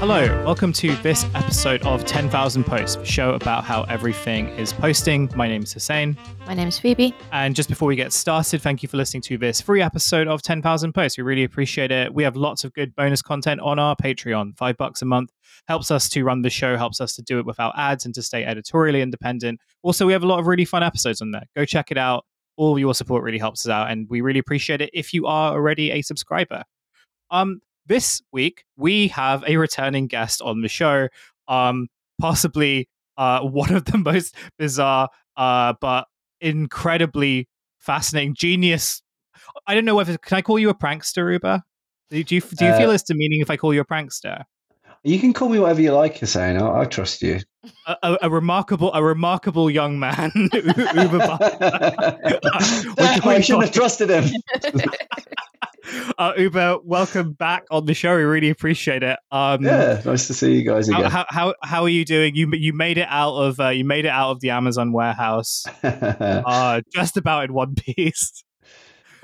Hello, welcome to this episode of 10,000 Posts, a show about how everything is posting. My name is Hussein. My name is Phoebe. And just before we get started, thank you for listening to this free episode of 10,000 Posts. We really appreciate it. We have lots of good bonus content on our Patreon. Five bucks a month helps us to run the show, helps us to do it without ads and to stay editorially independent. Also, we have a lot of really fun episodes on there. Go check it out. All your support really helps us out, and we really appreciate it if you are already a subscriber. Um, this week we have a returning guest on the show, um, possibly uh, one of the most bizarre uh, but incredibly fascinating genius. I don't know whether can I call you a prankster, Oobah? Do you do you Uh, feel it's demeaning if I call you a prankster? You can call me whatever you like, Hussein. I, I trust you. A, a, a remarkable, a remarkable young man, Oobah. I shouldn't have trusted him. Uh, Oobah, welcome back on the show. We really appreciate it. Um, Yeah, nice to see you guys How, again. how, how, how are you doing? You you made it out of uh, you made it out of the Amazon warehouse, uh, just about in one piece.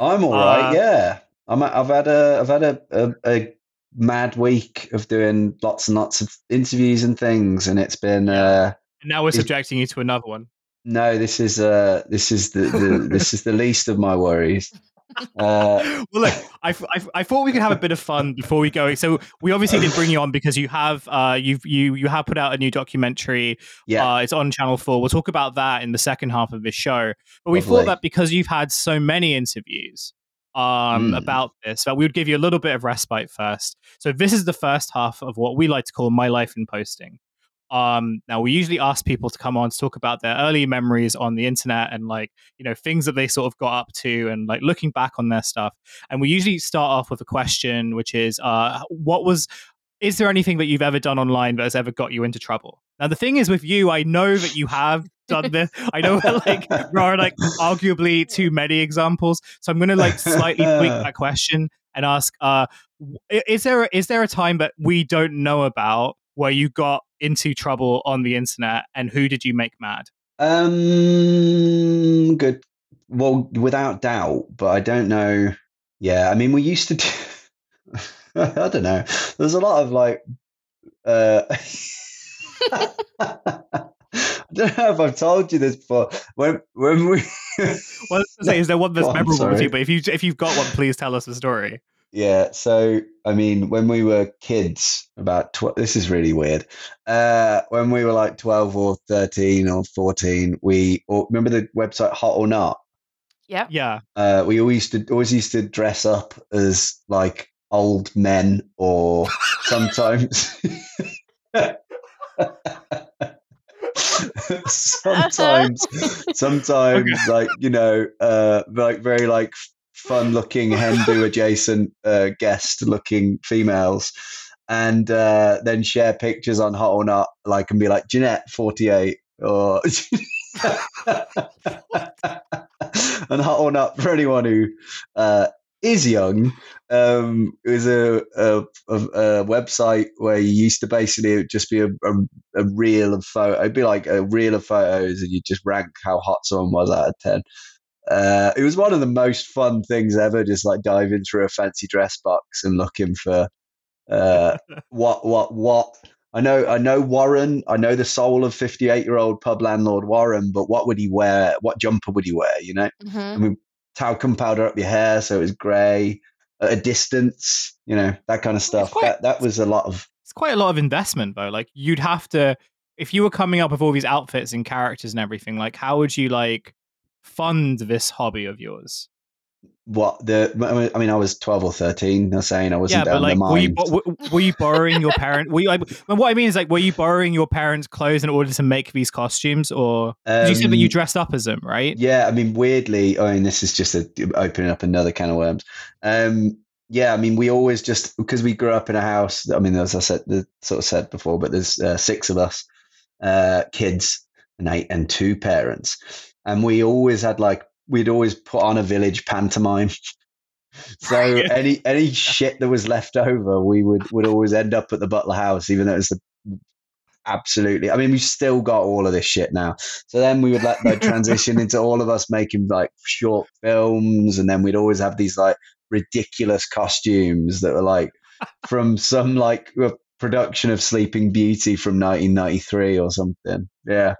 I'm all right. uh, yeah, I'm. I've had a. I've had a, a, a mad week of doing lots and lots of interviews and things, and it's been. Uh, And now we're subjecting you to another one. no, this is. Uh, this is the, the. this is the least of my worries. Uh, well, look, I, I, I thought we could have a bit of fun before we go. So we obviously did bring you on because you have uh you've you you have put out a new documentary. yeah. Uh, it's on Channel Four. We'll talk about that in the second half of this show. But we Lovely. thought that because you've had so many interviews um, Mm. about this, that we would give you a little bit of respite first. So this is the first half of what we like to call my life in posting. Um, now we usually ask people to come on to talk about their early memories on the internet and like you know things that they sort of got up to and like looking back on their stuff. And we usually start off with a question, which is, uh, what was is there anything that you've ever done online that has ever got you into trouble? Now, the thing is with you, I know that you have done this. I know like there are like arguably too many examples. So I'm going to like slightly tweak that question and ask: uh, Is there is there a time that we don't know about where you got into trouble on the internet, and who did you make mad? Um, good. Well, without doubt, but I don't know. Yeah, I mean, we used to do. I don't know. There's a lot of like. Uh, I don't know if I've told you this, but when when we. Well, I was say, is there one that's Go memorable sorry. you? But if you if you've got one, please tell us the story. Yeah, so I mean, when we were kids, about tw- this is really weird. Uh, when we were like twelve or thirteen or fourteen, we or, remember the website Hot or Not. Yeah. Yeah, Uh, we always used to always used to dress up as like old men or sometimes. sometimes sometimes like you know uh like very like fun looking Hindu adjacent uh guest looking females and uh then share pictures on hot or not like and be like Jeanette 48 or and hot or not for anyone who uh is young um it was a a, a a website where you used to basically just be a, a, reel of photo it'd be like a reel of photos and you just rank how hot someone was out of 10 uh, it was one of the most fun things ever just like diving through a fancy dress box and looking for uh, what what what I know I know Warren I know the soul of 58 year old pub landlord Warren but what would he wear what jumper would he wear you know hmm I mean, talcum powder up your hair so it was grey at a distance, you know, that kind of stuff. quite- that that was a lot of it's quite a lot of investment though. Like you'd have to if you were coming up with all these outfits and characters and everything. Like how would you like fund this hobby of yours? what the. I mean, I was twelve or thirteen. I'm saying I wasn't Yeah, but like, were you bo- were you borrowing your parent? Were you? Well, what I mean is like, were you borrowing your parents' clothes in order to make these costumes, or 'cause you said that you Um, dressed up as them, right? Yeah, I mean, weirdly, I mean, this is just a, opening up another can of worms. Um, yeah, I mean, we always just because we grew up in a house. I mean, as I said, the, sort of said before, but there's uh, six of us, uh, kids, and eight and two parents, and we always had like we'd always put on a village pantomime. so any any shit that was left over, we would would always end up at the Butler house, even though it's the absolutely. I mean, we've still got all of this shit now. So then we would let like transition into all of us making like short films, and then we'd always have these like ridiculous costumes that were like from some like production of Sleeping Beauty from 1993 or something. Yeah,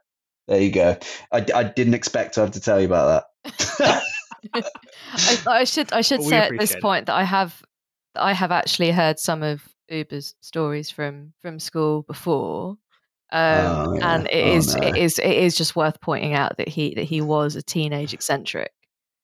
there you go. I, I didn't expect to have to tell you about that. I, I should I should Well, say at this appreciate it. point that I have I have actually heard some of Oobah's stories from from school before. Um, Oh, yeah. and it Oh, is no. it is it is just worth pointing out that he that he was a teenage eccentric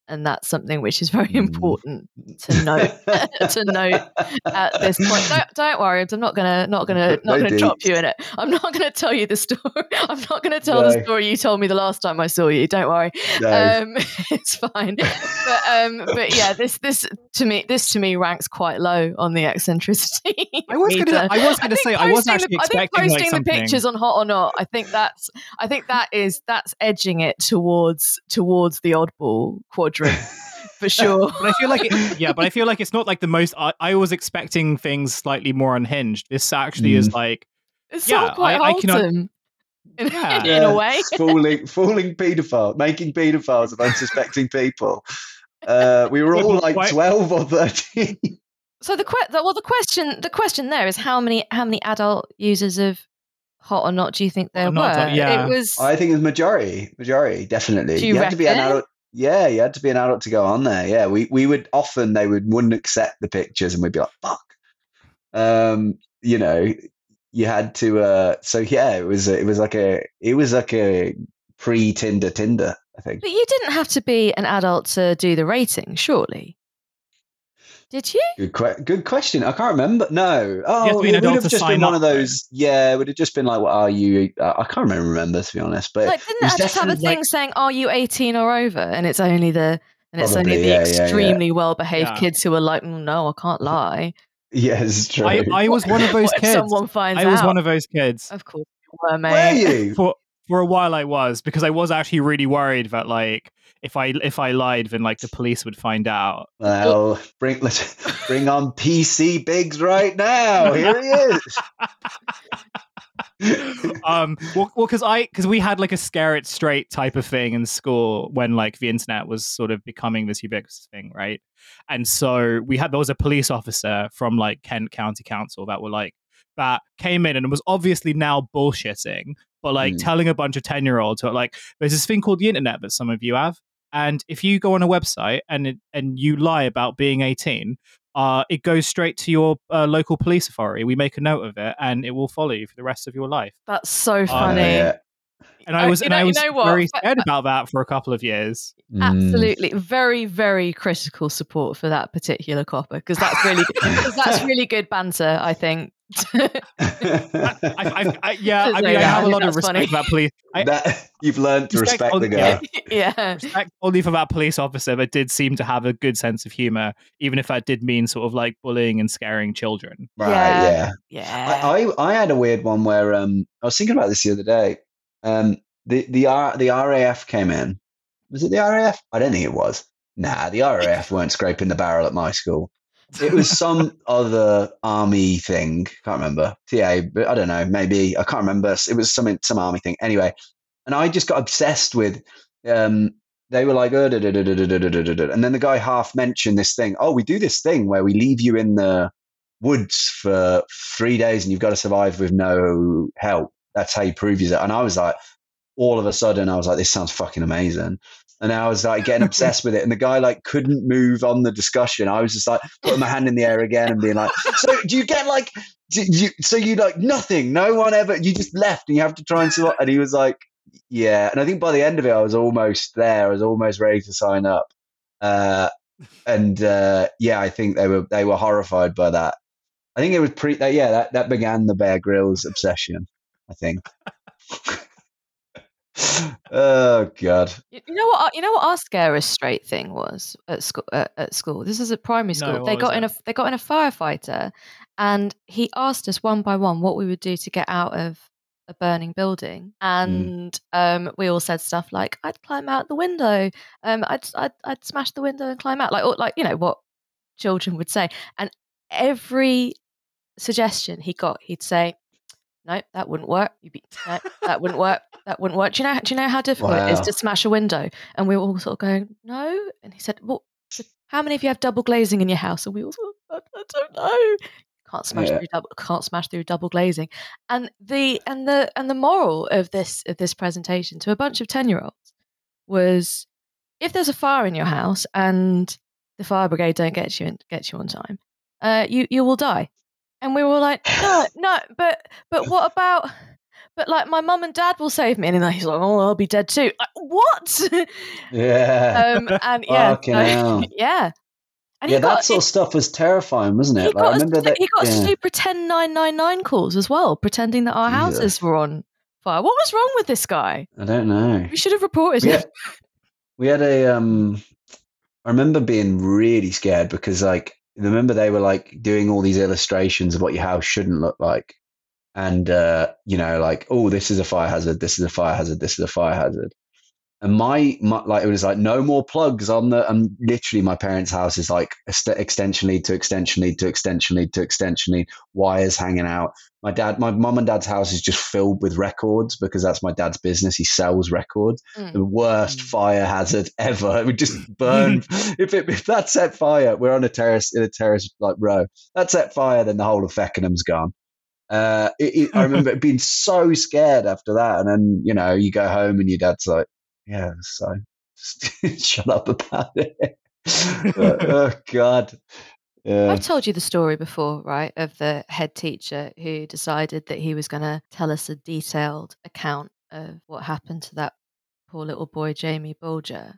and that's something which is very Mm. important to note to note at this point. Don't, don't worry, I'm not gonna not gonna No not gonna drop you in it. I'm not gonna tell you the story. I'm not gonna tell the story you told me the last time I saw you. Don't worry. No. Um, it's fine. But um, but yeah, this this to me this to me ranks quite low on the eccentricity. I was meter. gonna, I was gonna think say, I was posting actually the, I think expecting like posting the pictures on Hot or Not. I think that's I think that is that's edging it towards towards the oddball quadrant for sure. But I feel like, it, yeah, but I feel like it's not like the most. I, I was expecting things slightly more unhinged. This actually is like, It's Yeah, all quite I- I cannot- wholesome. In, Yeah. in a way. fooling, fooling paedophile, making paedophiles of unsuspecting people. Uh, we were all like Why- twelve or thirteen. So the, que- the well, the question the question there is how many how many adult users of Hot or Not do you think there Hot or Not, were? yeah. It was I think it's majority, majority, definitely. Do you had to be an adult. Yeah, you had to be an adult to go on there. Yeah, we we would often they would wouldn't accept the pictures, and we'd be like, "Fuck," um, you know. You had to. Uh, so yeah, it was it was like a it was like a pre Tinder Tinder. I think. But you didn't have to be an adult to do the rating, surely. Did you? Good, que- good question. I can't remember. No. Oh, have to be an it would have just been one of those. Yeah, it would have just been like, "What are you?" Uh, I can't remember, remember to be honest. But Like, didn't it was it just have a definitely- thing saying, "Are you 18 or over?" And it's only the and it's only the yeah, yeah, yeah. extremely well-behaved Yeah. kids who are like, "Mm, "No, I can't lie." yes, true. I, I was one of those What if kids. someone finds I was out? one of those kids. Of course, you were, Were you? For for a while, I was because I was actually really worried that like if I if I lied, then like the police would find out. Well, bring let's bring on PC Biggs right now. Here he is. um well because i because we had like a scare it straight type of thing in school when like the internet was sort of becoming this ubiquitous thing right and so we had there was a police officer from like kent county council that were like that came in and was obviously now bullshitting but like Mm. telling a bunch of 10 year olds like there's this thing called the internet that some of you have and if you go on a website and it, and you lie about being 18 uh, it goes straight to your uh, local police authority. We make a note of it, and it will follow you for the rest of your life. That's so Oh, funny. yeah. And I Uh, was, you and know- I you was know what? very Fa- scared about that for a couple of years. Mm. Absolutely, very, very critical support for that particular copper because that's really, that's really good banter. I think. I, I, I, yeah, I mean, say I have a lot of respect funny. for that police. I that you've learned to Respect respect on- the guy. yeah. yeah, respect only for that police officer that did seem to have a good sense of humor, even if that did mean sort of like bullying and scaring children. Right, Yeah. yeah. yeah. I, I I had a weird one where um I was thinking about this the other day. Um the the R, the RAF came in. Was it the RAF? I don't think it was. Nah, the RAF weren't scraping the barrel at my school it was some other army thing. Can't remember. TA, but I don't know. Maybe I can't remember. It was some some army thing. Anyway, and I just got obsessed with. Um, they were like, and then the guy half mentioned this thing. Oh, we do this thing where we leave you in the woods for three days, and you've got to survive with no help. That's how you prove yourself. And I was like, all of a sudden, I was like, this sounds fucking amazing. And I was like getting obsessed with it. And the guy like couldn't move on the discussion. I was just like putting my hand in the air again and being like, so do you get like, you, so you like nothing, no one ever, you just left and you have to try and survive. And he was like, yeah. And I think by the end of it, I was almost there. I was almost ready to sign up. Uh, and uh, yeah, I think they were they were horrified by that. I think it was pre. That, yeah, that, that began the Bear Grylls obsession. I think. oh God! You know what? our- You know what our scare us straight thing was at school. At, at school, this is at primary school. what they got in it? a they got in a firefighter, and he asked us one by one what we would do to get out of a burning building, and um, we all said stuff like, "I'd climb out the window. Um, I'd, I'd I'd smash the window and climb out." Like or, like you know what children would say, and every suggestion he got, he'd say. No, that wouldn't work. You'd be, no, that wouldn't work. That wouldn't work. Do you know? Do you know how difficult it is to smash a window? And we were all sort of going, no. And he said, well, how many of you have double glazing in your house? And we all sort of, I, I don't know. can't smash Yeah. through double can't smash through double glazing and the and the and the moral of this of this presentation to a bunch of 10 year olds was if there's a fire in your house and the fire brigade don't get you get you on time uh you you will die and we were like no no but but what about but like my mum and dad will save me and then he's like oh i'll be dead too like, what Yeah. um and yeah Fucking so- hell. yeah and yeah, he got that sort of stuff was terrifying, wasn't it? Like, I us remember that. he got us to do pretend 999 calls as well, pretending that our Jesus. houses were on fire. What was wrong with this guy? I don't know. We should have reported Yeah. him. We had a um I remember being really scared because like remember they were like doing all these illustrations of what your house shouldn't look like. And uh, you know, like, oh, this is a fire hazard, this is a fire hazard, this is a fire hazard. And my, my like it was like no more plugs on the and literally my parents' house is like extension lead to extension lead to extension lead to extension lead, wires hanging out. My dad, my mum and dad's house is just filled with records because that's my dad's business. He sells records Mm. the worst Mm. fire hazard ever. It would just burn. if, it, if that set fire, we're on a terrace in a terrace like row. That set fire, then the whole of Feckenham's gone. Uh, it, it, I remember being so scared after that, and then you know you go home and your dad's like, "Yeah, so just shut up about it." But, oh God, yeah, I've told you the story before, right? Of the head teacher who decided that he was going to tell us a detailed account of what happened to that poor little boy, Jamie Bulger,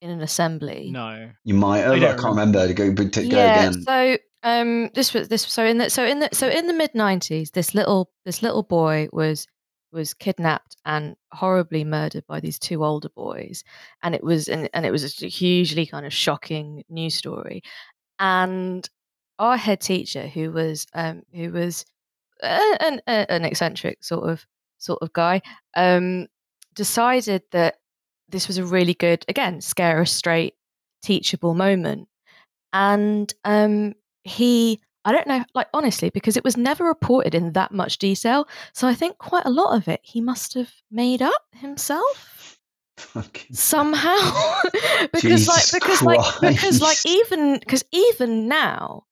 in an assembly. No. you might have. I, don't can't remember. Go, go yeah again. so um this was this so in the so in the so in the mid 90s this little this little boy was was kidnapped and horribly murdered by these two older boys and it was and, and it was a hugely kind of shocking news story. And our head teacher who was um who was an an eccentric sort of sort of guy um decided that this was a really good again scare us straight teachable moment. And um he i don't know like honestly because it was never reported in that much detail so i think quite a lot of it he must have made up himself Fucking- somehow. Because like Jesus because like because like even because even now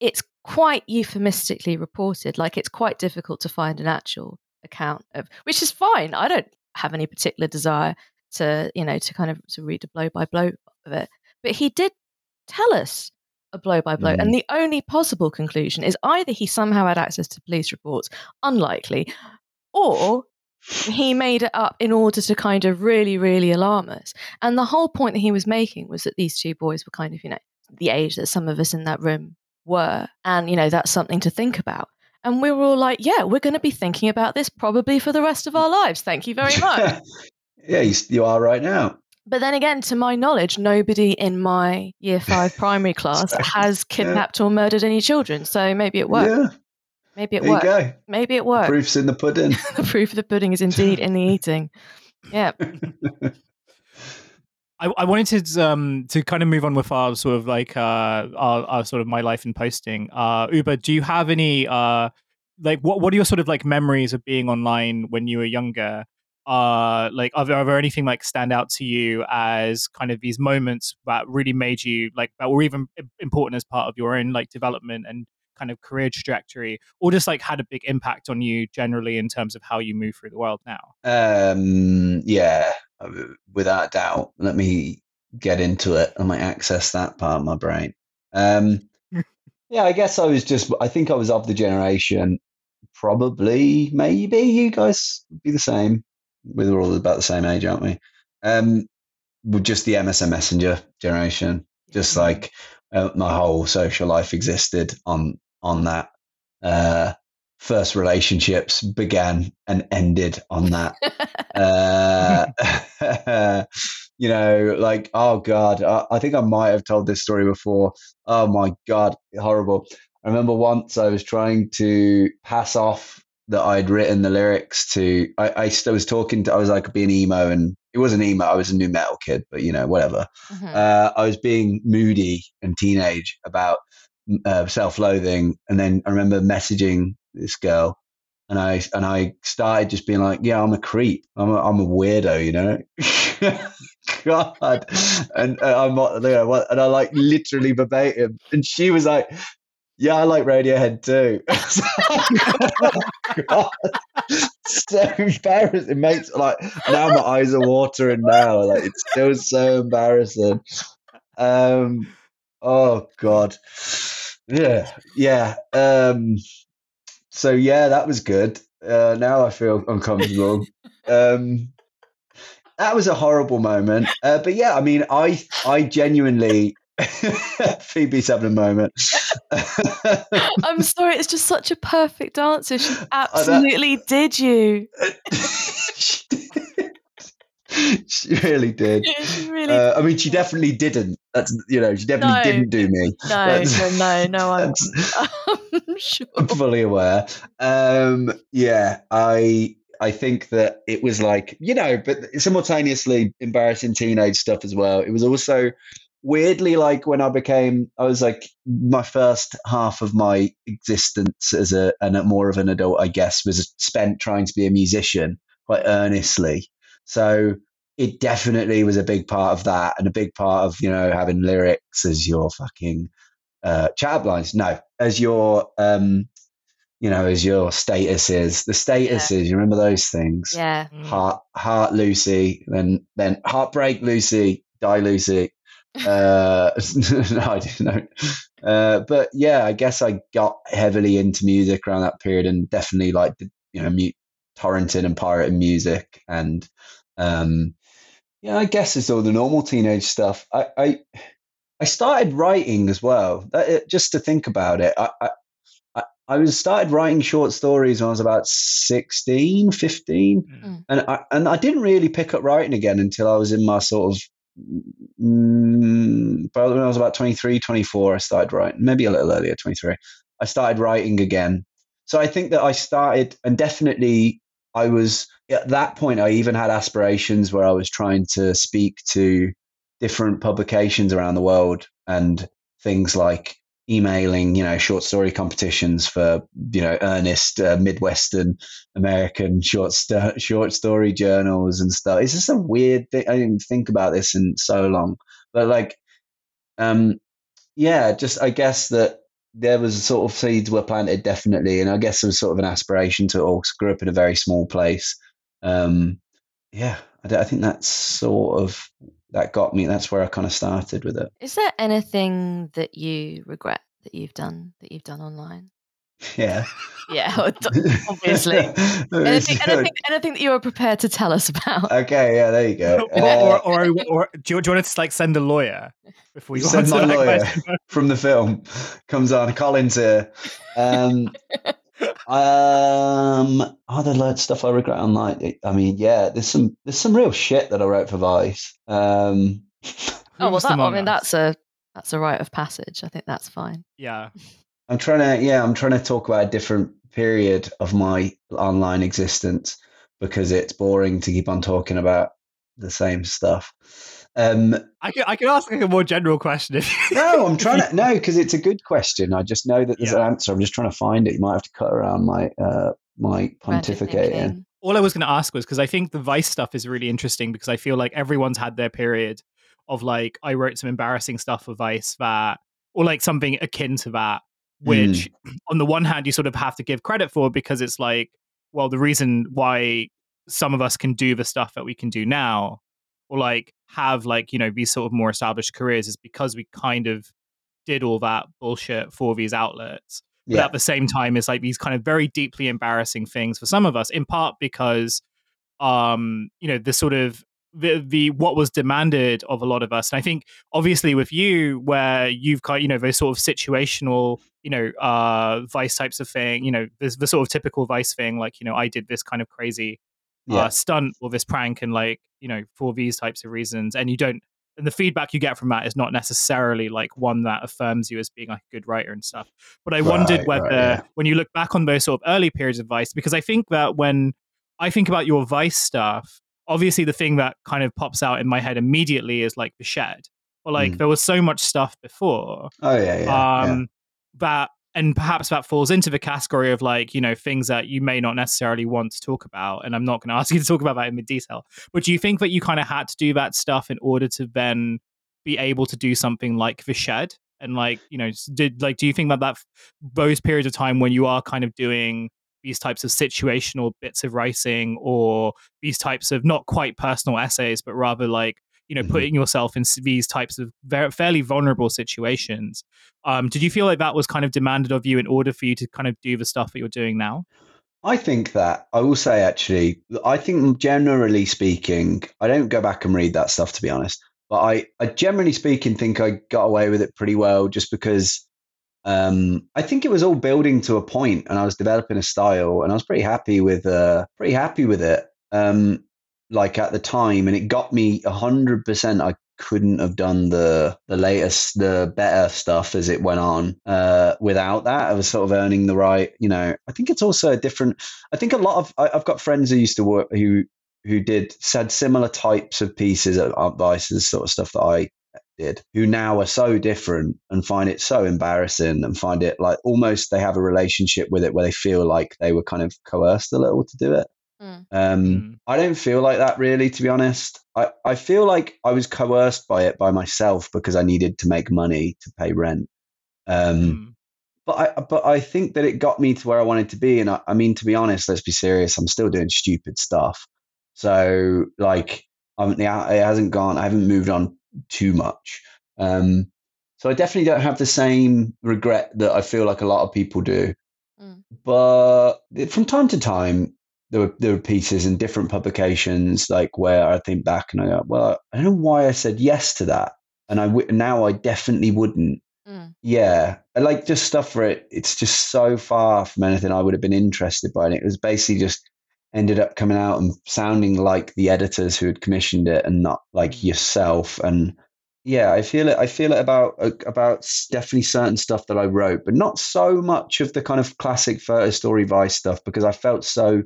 it's quite euphemistically reported like it's quite difficult to find an actual account of which is fine i don't have any particular desire to you know to kind of to read a blow by blow of it but he did tell us a blow by blow Mm. and the only possible conclusion is either he somehow had access to police reports unlikely or he made it up in order to kind of really, really alarm us. And the whole point that he was making was that these two boys were kind of, you know, the age that some of us in that room were. And, you know, that's something to think about. And we were all like, yeah, we're going to be thinking about this probably for the rest of our lives. Thank you very much. yeah, you, you are right now. But then again, to my knowledge, nobody in my year five primary class has kidnapped or murdered any children. So maybe it worked. Yeah, Maybe it there you worked. go. Maybe it worked. Proof's in the pudding. the proof of the pudding is indeed in the eating. Yeah. I, I wanted to um to kind of move on with our sort of like uh our, our sort of my life in posting. Uh Oobah, do you have any uh like what what are your sort of like memories of being online when you were younger? Uh like are there, are there anything like stand out to you as kind of these moments that really made you like that were even important as part of your own like development and kind of career trajectory or just like had a big impact on you generally in terms of how you move through the world now? Um, yeah, uh, without doubt. Let me get into it. I might access that part of my brain. Um, yeah, I guess I was just, I think I was of the generation, probably, maybe you guys would be the same. We're all about the same age, aren't we? Um, with just the MSN Messenger generation, just like uh, my whole social life existed on on that. Uh, first relationships began and ended on that. uh, you know, like oh god, I, I think I might have told this story before. Oh my god, horrible! I remember once I was trying to pass off that I'd written the lyrics to. I, I was talking to. I was like being emo, and it wasn't emo. I was a new metal kid, but you know, whatever Mhm. uh, I was being moody and teenage about uh, self-loathing, and then I remember messaging this girl, and I and I started just being like, "Yeah, I'm a creep. I'm a, I'm a weirdo," you know. God, and uh, I'm not, you know, what- and I like literally verbatim, and she was like. Yeah, I like Radiohead too. oh, so embarrassing. It makes like now my eyes are watering now. Like it's still so embarrassing. Um oh god. Yeah, yeah. Um so yeah, that was good. Uh now I feel uncomfortable. um that was a horrible moment. Uh, but yeah, I mean, I I genuinely Phoebe's having a moment. I'm sorry, it's just such a perfect answer. She absolutely did you. she, she really did. She really Uh, I mean, she definitely didn't. That's you know, she definitely No. didn't do me. no, no, no, no, I'm, I'm sure. I'm fully aware. Um, yeah, I I think that it was like you know, but simultaneously embarrassing teenage stuff as well. It was also weirdly like when I became, I was like my first half of my existence as a and a, more of an adult, I guess, was spent trying to be a musician quite earnestly. So it definitely was a big part of that, and a big part of you know having lyrics as your fucking uh, chat lines. No, as your um, you know, as your statuses. The statuses, you remember those things? Yeah. Mm. Heart, heart, Lucy, then then heartbreak, Lucy, die, Lucy. Uh, no, I didn't know. Uh, but yeah, I guess I got heavily into music around that period, and definitely like the, you know, mu- torrenting and pirating music, and um, yeah, I guess it's all the normal teenage stuff. I I, I started writing as well. That, it, just to think about it, I, I I- I was started writing short stories when I was about 16, 15. Mm. And I, and I didn't really pick up writing again until I was in my sort of, mm, probably when I was about 23, 24, I started writing, maybe a little earlier, 23. I started writing again. So I think that I started, and definitely I was, at that point, I even had aspirations where I was trying to speak to different publications around the world and things like emailing, you know, short story competitions for, you know, earnest uh, Midwestern American short sto- short story journals and stuff. It's just a weird thing. I didn't think about this in so long, but like, um, yeah, just I guess that there was sort of seeds were planted definitely, and I guess there was sort of an aspiration to all grew up in a very small place. Um, yeah, I, I think that's sort of that got me. That's where I kind of started with it. Is there anything that you regret that you've done that you've done online? Yeah, Yeah, obviously. anything, anything, anything that you are prepared to tell us about? Okay, yeah, there you go. or, Uh, or, or, or do, you, do you want to like send a lawyer before you Send my lawyer. question? from the film comes on. Colin's here. Um, um, other load of stuff I regret online. I mean, yeah, there's some there's some real shit that I wrote for Vice. Um, oh well, that, I mean us? that's a that's a rite of passage. I think that's fine. Yeah. I'm trying to yeah, I'm trying to talk about a different period of my online existence because it's boring to keep on talking about the same stuff. Um, I can, I can ask like a more general question if no, I'm trying to no, because it's a good question. I just know that there's Yeah. an answer. I'm just trying to find it. You might have to cut around my uh, my pontificating. all I was going to ask was because I think the Vice stuff is really interesting because I feel like everyone's had their period of like I wrote some embarrassing stuff for Vice that or like something akin to that, which on the one hand you sort of have to give credit for because it's like, well, the reason why some of us can do the stuff that we can do now or like have like, you know, these sort of more established careers is because we kind of did all that bullshit for these outlets. But Yeah, at the same time it's like these kind of very deeply embarrassing things for some of us in part because um you know the sort of the the what was demanded of a lot of us. And i think obviously with you where you've got you know those sort of situational you know uh vice types of thing you know there's the sort of typical vice thing like you know i did this kind of crazy yeah, uh, stunt or this prank and like you know for these types of reasons and you don't and the feedback you get from that is not necessarily like one that affirms you as being like a good writer and stuff but i wondered whether right, yeah. when you look back on those sort of early periods of vice because i think that when i think about your vice stuff obviously the thing that kind of pops out in my head immediately is like the shed or like Mm. there was so much stuff before oh yeah, yeah, yeah. um that and perhaps that falls into the category of like you know things that you may not necessarily want to talk about and i'm not going to ask you to talk about that in the detail. But do you think that you kind of had to do that stuff in order to then be able to do something like the shed? And like, you know, did like, do you think that that those periods of time when you are kind of doing these types of situational bits of writing or these types of not quite personal essays, but rather like you know, mm-hmm. putting yourself in these types of very, fairly vulnerable situations. Um, did you feel like that was kind of demanded of you in order for you to kind of do the stuff that you're doing now? I think that I will say actually, I think generally speaking, I don't go back and read that stuff to be honest, but I, I generally speaking think I got away with it pretty well just because um, I think it was all building to a point and I was developing a style and I was pretty happy with uh, pretty happy with it. Um, like at the time and it got me 100% i couldn't have done the the latest the better stuff as it went on uh, without that. I was sort of earning the right you know i think it's also a different i think a lot of I, have got friends who used to work who who did said similar types of pieces of art vices sort of stuff that i did who now are so different and find it so embarrassing and find it like almost they have a relationship with it where they feel like they were kind of coerced a little to do it Mm. Um, mm. I don't feel like that really, to be honest. I, I feel like I was coerced by it by myself because I needed to make money to pay rent. Um, mm. But I but I think that it got me to where I wanted to be. And I, I mean, to be honest, let's be serious. I'm still doing stupid stuff. So like, I'm, it hasn't gone. I haven't moved on too much. Um, so I definitely don't have the same regret that I feel like a lot of people do. Mm. But from time to time, there were there were pieces in different publications like where I think back and I go, well, I don't know why I said yes to that, and I w- now I definitely wouldn't. Mm. Yeah, I like just stuff for it. It's just so far from anything I would have been interested by, and it was basically just ended up coming out and sounding like the editors who had commissioned it, and not like mm. yourself. And yeah, I feel it. I feel it about uh, about definitely certain stuff that I wrote, but not so much of the kind of classic photo story vice stuff because I felt so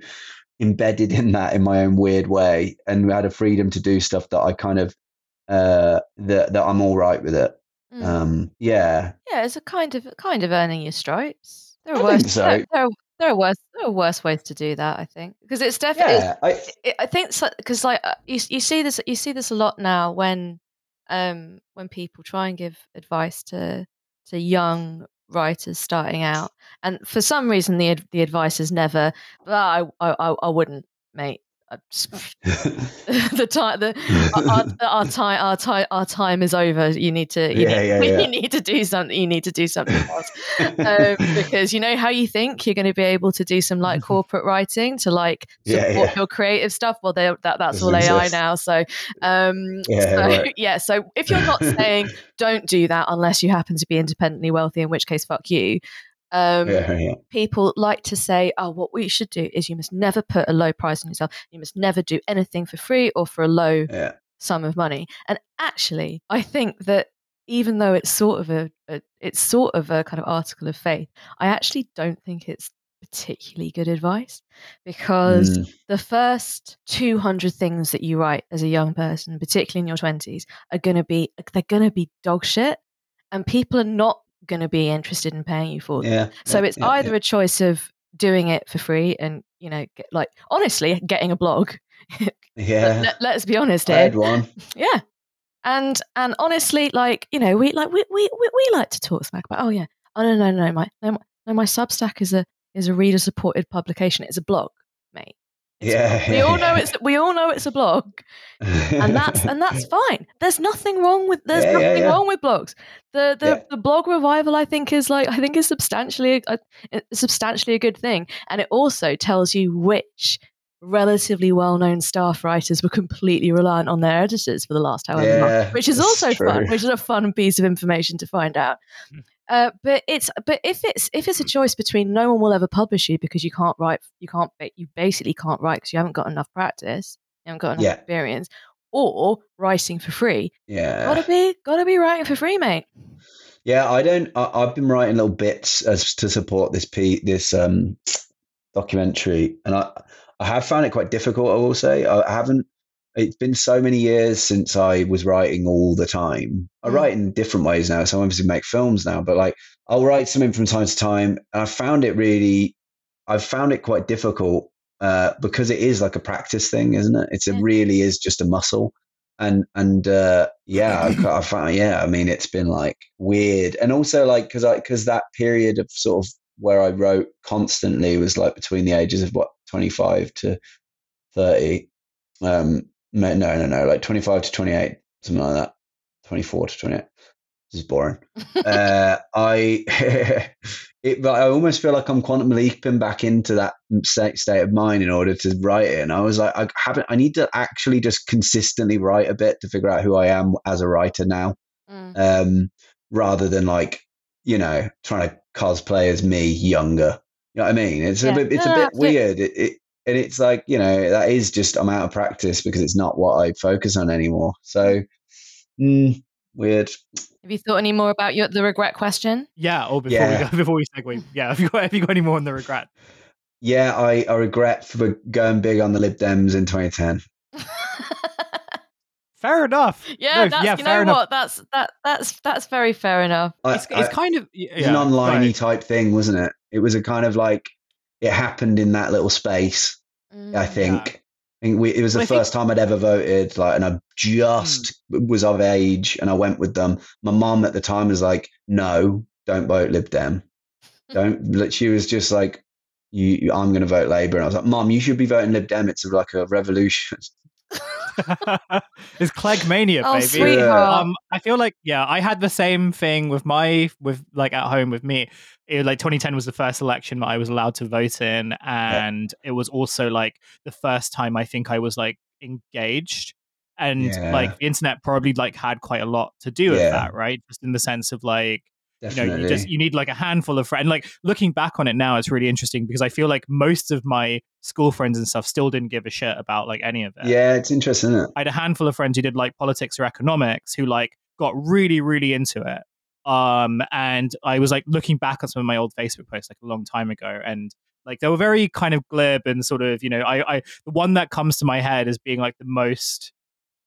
embedded in that in my own weird way and had a freedom to do stuff that I kind of uh that that I'm all right with it. Mm. Um yeah. Yeah, it's a kind of kind of earning your stripes. There are I worse so. there, there, are, there are worse there are worse ways to do that, I think. Because it's definitely yeah, I, it, I think because like uh, you you see this you see this a lot now when um when people try and give advice to to young writers starting out, and for some reason the the advice is never, oh, I, I I wouldn't, mate. the time the our, our, time our time our time is over you need to you, yeah, need, yeah, yeah. you need to do something you need to do something else um, because you know how you think you're going to be able to do some like corporate writing to like support your creative stuff well that that's all exist. ai now so um yeah, so, right. yeah so if you're not saying don't do that unless you happen to be independently wealthy in which case fuck you um, yeah, yeah. People like to say, oh, what we should do is you must never put a low price on yourself. You must never do anything for free or for a low yeah. sum of money. And actually, I think that even though it's sort of a, a, it's sort of a kind of article of faith, I actually don't think it's particularly good advice because mm. the first 200 things that you write as a young person particularly in your 20s are going to be they're going to be dog shit and people are not going to be interested in paying you for them. Yeah, so yeah, it's yeah, either a choice of doing it for free and you know get, like honestly getting a blog. Yeah. let, us be honest here. One. Yeah. And and honestly like you know we like we, we we, we like to talk smack about oh yeah. Oh no no no my no, no my substack is a is a reader supported publication. It's a blog mate yeah, we all know it's we all know it's a blog, and that's and that's fine. There's nothing wrong with there's yeah, nothing yeah, wrong with blogs. The the, the blog revival I think is like I think is substantially a, a, substantially a good thing, and it also tells you which relatively well-known staff writers were completely reliant on their editors for the last however yeah, long, which is also true. fun, which is a fun piece of information to find out. Hmm. Uh, but it's but if it's if it's a choice between no one will ever publish you because you can't write you can't you basically can't write because you haven't got enough practice you haven't got enough yeah. experience or writing for free yeah. gotta be gotta be writing for free mate. Yeah I don't I, have been writing little bits as to support this p this um documentary and I I have found it quite difficult I will say. I haven't it's been so many years since I was writing all the time. I mm. write in different ways now. So I obviously make films now, but like I'll write something from time to time. And I found it really, I've found it quite difficult uh, because it is like a practice thing, isn't it? It's, it really is just a muscle. and and uh, yeah, I, I found yeah. I mean, it's been like weird, and also like because I because that period of sort of where I wrote constantly was like between the ages of what twenty five to thirty. Um, no, no, no, no, like twenty five to twenty eight, something like that. Twenty four to twenty eight. This is boring. uh, I it, but I almost feel like I'm quantum leaping back into that state, state of mind in order to write it. And I was like, I haven't. I need to actually just consistently write a bit to figure out who I am as a writer now, Mm. um, rather than like you know trying to cosplay as me younger. You know what I mean? It's Yeah. a bit. It's No, a bit weird. It, it and it's like you know that is just I'm out of practice because it's not what I focus on anymore. So mm, weird. Have you thought any more about your the regret question? Yeah, or before Yeah. we go, before we segue, yeah. Have you got have you got any more on the regret? Yeah, I, I regret for going big on the Lib Dems in 2010. Fair enough. yeah, No, that's yeah, you fair know enough. what? That's that that's that's very fair enough. I, It's, it's I- kind of yeah, an online right. type thing, wasn't it? It was a kind of like it happened in that little space. I Mm. think. I think we, it was the Well, I think- first time I'd ever voted, like, and I just was of age, and I went with them. My mom at the time was like, "No, don't vote Lib Dem. Don't." like, She was just like, "You, you- I'm going to vote Labour," and I was like, "Mom, you should be voting Lib Dem. It's like a revolution." it's Clegg mania, oh, baby. sweetheart. Um, I feel like yeah, I had the same thing with my with like at home with me. It, like 2010 was the first election that I was allowed to vote in, and it was also like the first time I think I was like engaged, and Yeah. like the internet probably like had quite a lot to do with Yeah. that, right? Just in the sense of like you know you just you need like a handful of friends like looking back on it now it's really interesting because i feel like most of my school friends and stuff still didn't give a shit about like any of it yeah, it's interesting, it? i had a handful of friends who did like politics or economics who like got really really into it um and i was like looking back on some of my old facebook posts like a long time ago and like they were very kind of glib and sort of you know i i the one that comes to my head as being like the most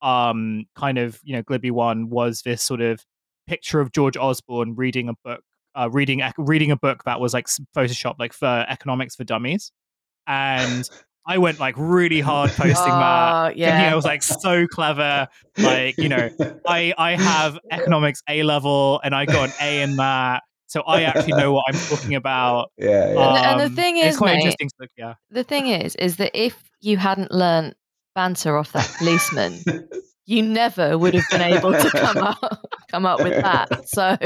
um kind of you know glibby one was this sort of picture of George Osborne reading a book, uh, reading reading a book that was like Photoshop, like for economics for dummies, and I went like really hard posting that. Oh, Thinking yeah. I was like so clever, like you know, I I have economics A level and I got an A in that, so I actually know what I'm talking about. yeah, yeah. And the- and the Um, thing it's is, quite mate, interesting. To look, yeah, The thing is, is that if you hadn't learnt banter off that policeman, you never would have been able to come up come up with that. So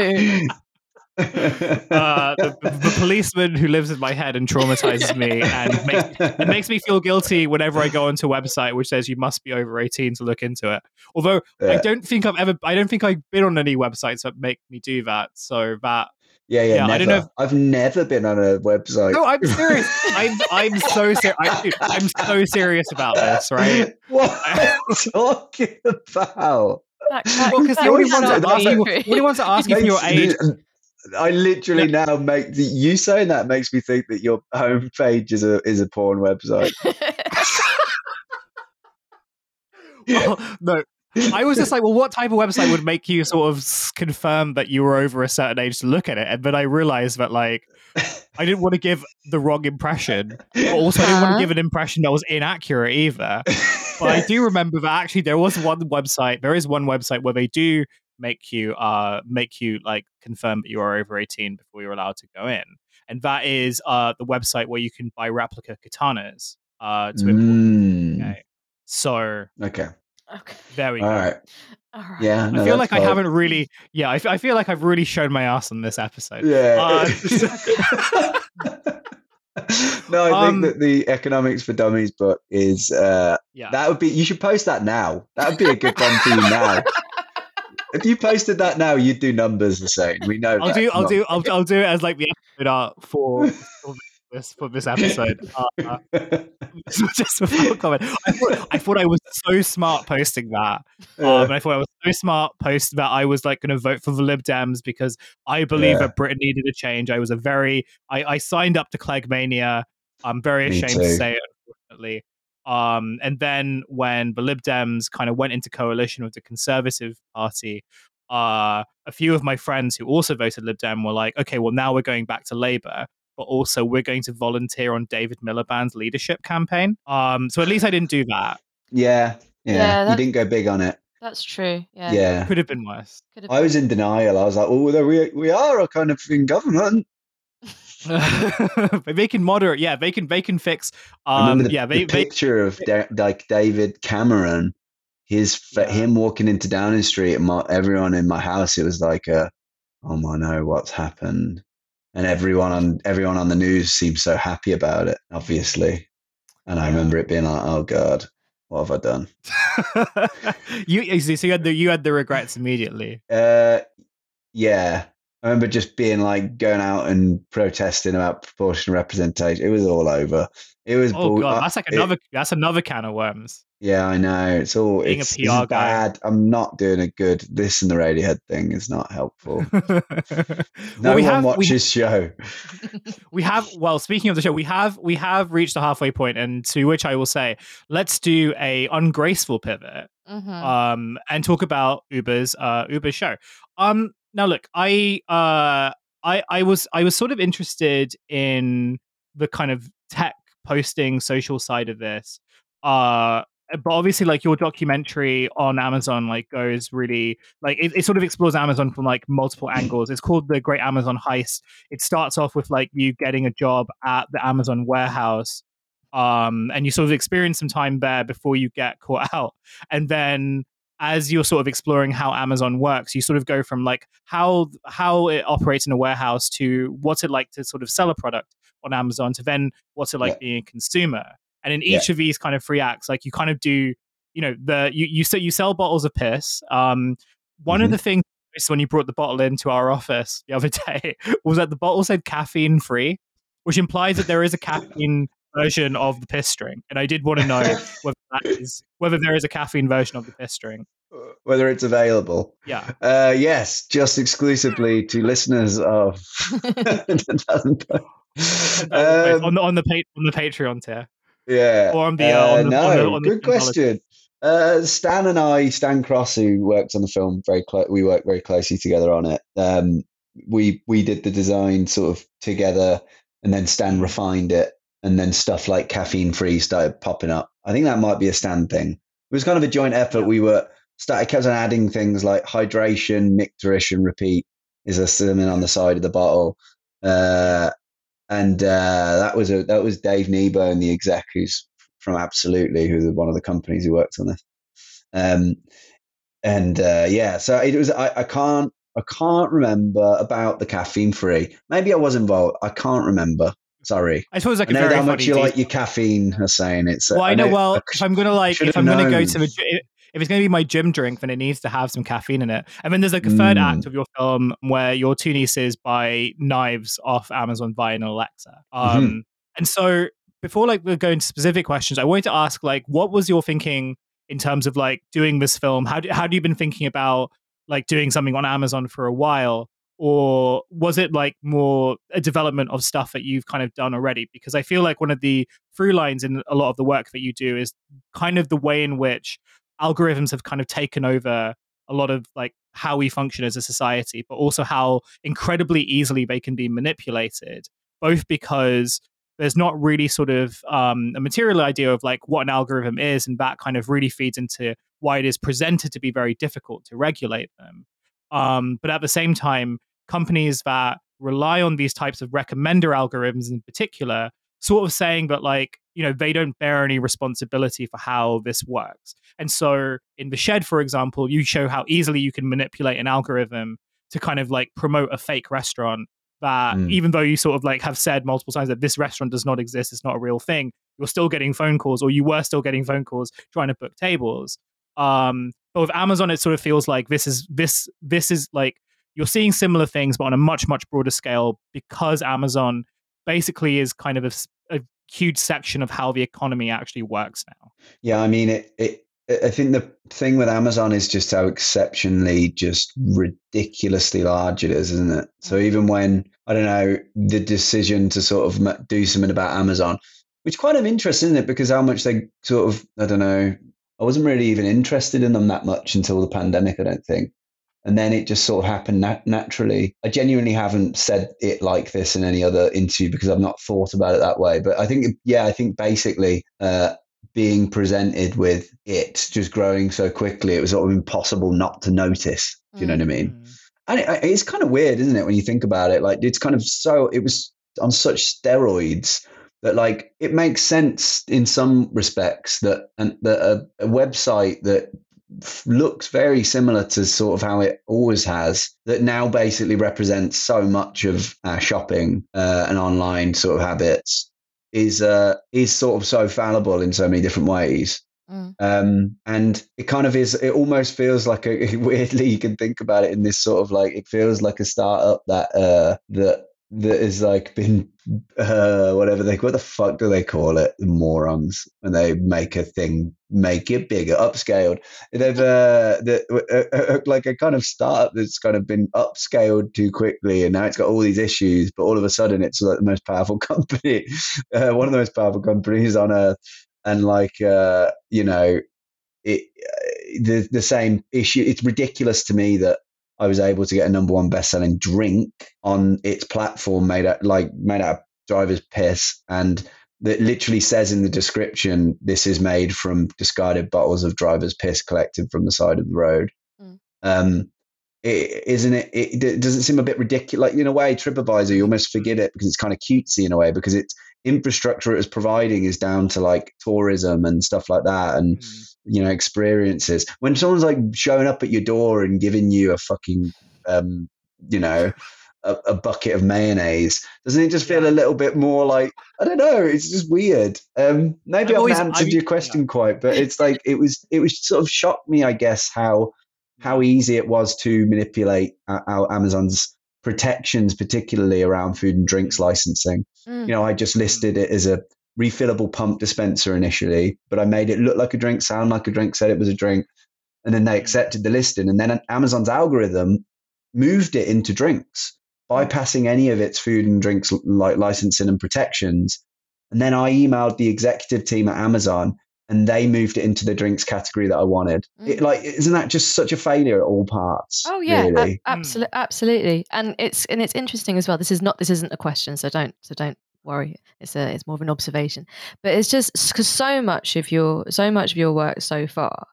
uh, the, the, the policeman who lives in my head and traumatizes me and makes it makes me feel guilty whenever I go onto a website which says you must be over 18 to look into it. Although I don't think I've ever I don't think I've been on any websites that make me do that. So that yeah, yeah, Yeah, never. I don't know if- I've never been on a website. No, I'm serious. I'm I'm so serious. I'm so serious about this, right? What are you talking about? that, that, Well, 'cause the that only ones that ask you- The only ones that ask you for your age I literally now make the, you saying that makes me think that your homepage is a is a porn website. Well, no. I was just like, well, what type of website would make you sort of confirm that you were over a certain age to look at it? And then I realized that, like, I didn't want to give the wrong impression, but also I didn't want to uh-huh. give an impression that was inaccurate either. But I do remember that actually there was one website, there is one website where they do make you uh make you like confirm that you are over 18 before you're allowed to go in. And that is uh the website where you can buy replica katanas uh to import. Mm, Okay. So okay. okay. there we go. All right. All right. Yeah. I feel that's like I haven't really, yeah. I, f- I feel like I've really shown my ass on this episode. Yeah. Uh, no, I Um, think that the economics for dummies book is uh, yeah, that would be. You should post that now. That would be a good one for you now. If you posted that now, you'd do numbers the same. We know. I'll that. do, I'll do, I'll, I'll do it as like the episode art for, for this for this episode. Uh, uh, just without comment, I thought, I thought I was so smart posting that. Um, I thought I was so smart post that I was like going to vote for the Lib Dems because I believe Yeah. that Britain needed a change. I was a very, I, I signed up to Clegg Mania. I'm very Me ashamed to say it, unfortunately. Um, and then when the Lib Dems kind of went into coalition with the Conservative Party, uh, a few of my friends who also voted Lib Dem were like, okay, well, now we're going back to Labour, but also we're going to volunteer on David Miliband's leadership campaign. Um, so at least I didn't do that. yeah, yeah. Yeah, you didn't go big on it. That's true. Yeah. Yeah. Could have been worse. Could have I was in denial. I was like, oh, there we, we are a kind of in government. They can moderate. Yeah, they can. They can fix. Um, remember the, yeah, the they, they picture of da- like David Cameron, his Yeah. him walking into Downing Street, and my, everyone in my house. It was like, a, oh my no, what's happened? And everyone on everyone on the news seemed so happy about it, obviously. And I remember it being like, oh god, what have I done? you so you had the you had the regrets immediately. Uh, yeah. I remember just being like going out and protesting about proportional representation. It was all over. It was. Oh bull- god, that's like it- another that's another can of worms. Yeah, I know. It's all Being a PR it's guy. bad. I'm not doing a good. This and the Radiohead thing is not helpful. well, No we one have we, watches show. we have well speaking of the show we have we have reached the halfway point and to which i will say let's do a ungraceful pivot Mhm. um and talk about Oobah's uh Oobah's show um now look i uh i i was i was sort of interested in the kind of tech posting social side of this uh but obviously like your documentary on amazon like goes really like it, it sort of explores amazon from like multiple angles. It's called the great amazon heist. It starts off with like you getting a job at the amazon warehouse um and you sort of experience some time there before you get caught out and then as you're sort of exploring how Amazon works, you sort of go from like how how it operates in a warehouse to what's it like to sort of sell a product on Amazon to then what's it like Yeah. being a consumer. And in each of these kind of free acts, like you kind of do, you know, the you you so you sell bottles of piss. Um, one of Mhm. the things when you brought the bottle into our office the other day was that the bottle said caffeine free, which implies that there is a caffeine version of the piss string. And I did want to know whether that is whether there is a caffeine version of the piss string. Whether it's available. Yeah. Uh, yes, just exclusively to listeners of. Um, on the on the pa- on the Patreon tier. yeah. or on the, uh, on the- no, on the- on the good $10 question. Uh, Stan and I, Stan Cross, who worked on the film, very close. We worked very closely together on it. Um, we we did the design sort of together, and then Stan refined it, and then stuff like caffeine free started popping up. I think that might be a Stan thing. It was kind of a joint effort. We were started kept on adding things like hydration, micturition, and repeat is a cinnamon on the side of the bottle. Uh, and uh, that was a that was Dave Nebo and the exec who's from Absolutely, who's one of the companies who worked on this. Um, and uh, yeah, so it was. I, I can't I can't remember about the caffeine free. Maybe I was involved. I can't remember. Sorry. I suppose like I a know very how much you like your caffeine, Are saying It's. well, I know. Well, I if I'm gonna like, if I'm gonna go to the, if it's gonna be my gym drink, then it needs to have some caffeine in it. And then there's like a third Mm. act of your film where your two nieces buy knives off Amazon via an Alexa. Mm-hmm. Um, and so before like we go into specific questions, I wanted to ask like, what was your thinking in terms of like doing this film? How do, how do you been thinking about like doing something on Amazon for a while? Or was it like more a development of stuff that you've kind of done already? Because I feel like one of the through lines in a lot of the work that you do is kind of the way in which algorithms have kind of taken over a lot of like how we function as a society, but also how incredibly easily they can be manipulated, both because there's not really sort of um, a material idea of like what an algorithm is, and that kind of really feeds into why it is presented to be very difficult to regulate them. Um, but at the same time, companies that rely on these types of recommender algorithms in particular, sort of saying that like you know they don't bear any responsibility for how this works. And so in the shed, for example, you show how easily you can manipulate an algorithm to kind of like promote a fake restaurant that Mm. even though you sort of like have said multiple times that this restaurant does not exist, it's not a real thing, you're still getting phone calls or you were still getting phone calls trying to book tables. Um, but with Amazon, it sort of feels like this is this this is like you're seeing similar things, but on a much much broader scale because Amazon basically is kind of a huge section of how the economy actually works now. Yeah, I mean, it, it. I think the thing with Amazon is just how exceptionally, just ridiculously large it is, isn't it? So mm-hmm. even when I don't know the decision to sort of do something about Amazon, which kind of interesting, isn't it? Because how much they sort of I don't know. I wasn't really even interested in them that much until the pandemic. I don't think. And then it just sort of happened nat- naturally. I genuinely haven't said it like this in any other interview because I've not thought about it that way. But I think, yeah, I think basically uh, being presented with it just growing so quickly, it was sort of impossible not to notice. Do you know what I mean? Mm. And it, it's kind of weird, isn't it, when you think about it? Like it's kind of so it was on such steroids that like it makes sense in some respects that and that a, a website that f- looks very similar to sort of how it always has that now basically represents so much of our shopping uh, and online sort of habits is uh, is sort of so fallible in so many different ways. Mm. Um, and it kind of is. It almost feels like a weirdly you can think about it in this sort of like it feels like a startup that uh, that that has like been uh, whatever they what the fuck do they call it? The morons when they make a thing, make it bigger, upscaled. They've uh, the, uh, uh, like a kind of startup that's kind of been upscaled too quickly, and now it's got all these issues. But all of a sudden, it's like the most powerful company, uh, one of the most powerful companies on earth, and like uh, you know, it the the same issue. It's ridiculous to me that I was able to get a number one best-selling drink on its platform made out like made out of driver's piss and that literally says in the description this is made from discarded bottles of driver's piss collected from the side of the road Mm. um it, isn't it, it it doesn't seem a bit ridiculous. Like in a way tripadvisor you almost forget it because it's kind of cutesy in a way because its infrastructure it was providing is down to like tourism and stuff like that and Mm. you know experiences. When someone's like showing up at your door and giving you a fucking um you know a, a bucket of mayonnaise doesn't it just feel a little bit more like i don't know it's just weird. Um maybe I've i've always- not answered your question quite but it's like it was it was sort of shocked me i guess how how easy it was to manipulate our amazon's protections particularly around food and drinks licensing Mm. you know, I just listed it as a refillable pump dispenser initially, but I made it look like a drink, sound like a drink, said it was a drink. And then they accepted the listing. And then Amazon's algorithm moved it into drinks, bypassing any of its food and drinks like licensing and protections. And then I emailed the executive team at Amazon and they moved it into the drinks category that I wanted. It, mm. like, isn't that just such a failure at all parts? Oh yeah, Really? Hmm. absolutely, absolutely. And it's and it's interesting as well. This is not this isn't a question, so don't so don't worry. It's a it's more of an observation. But it's just because so much of your so much of your work so far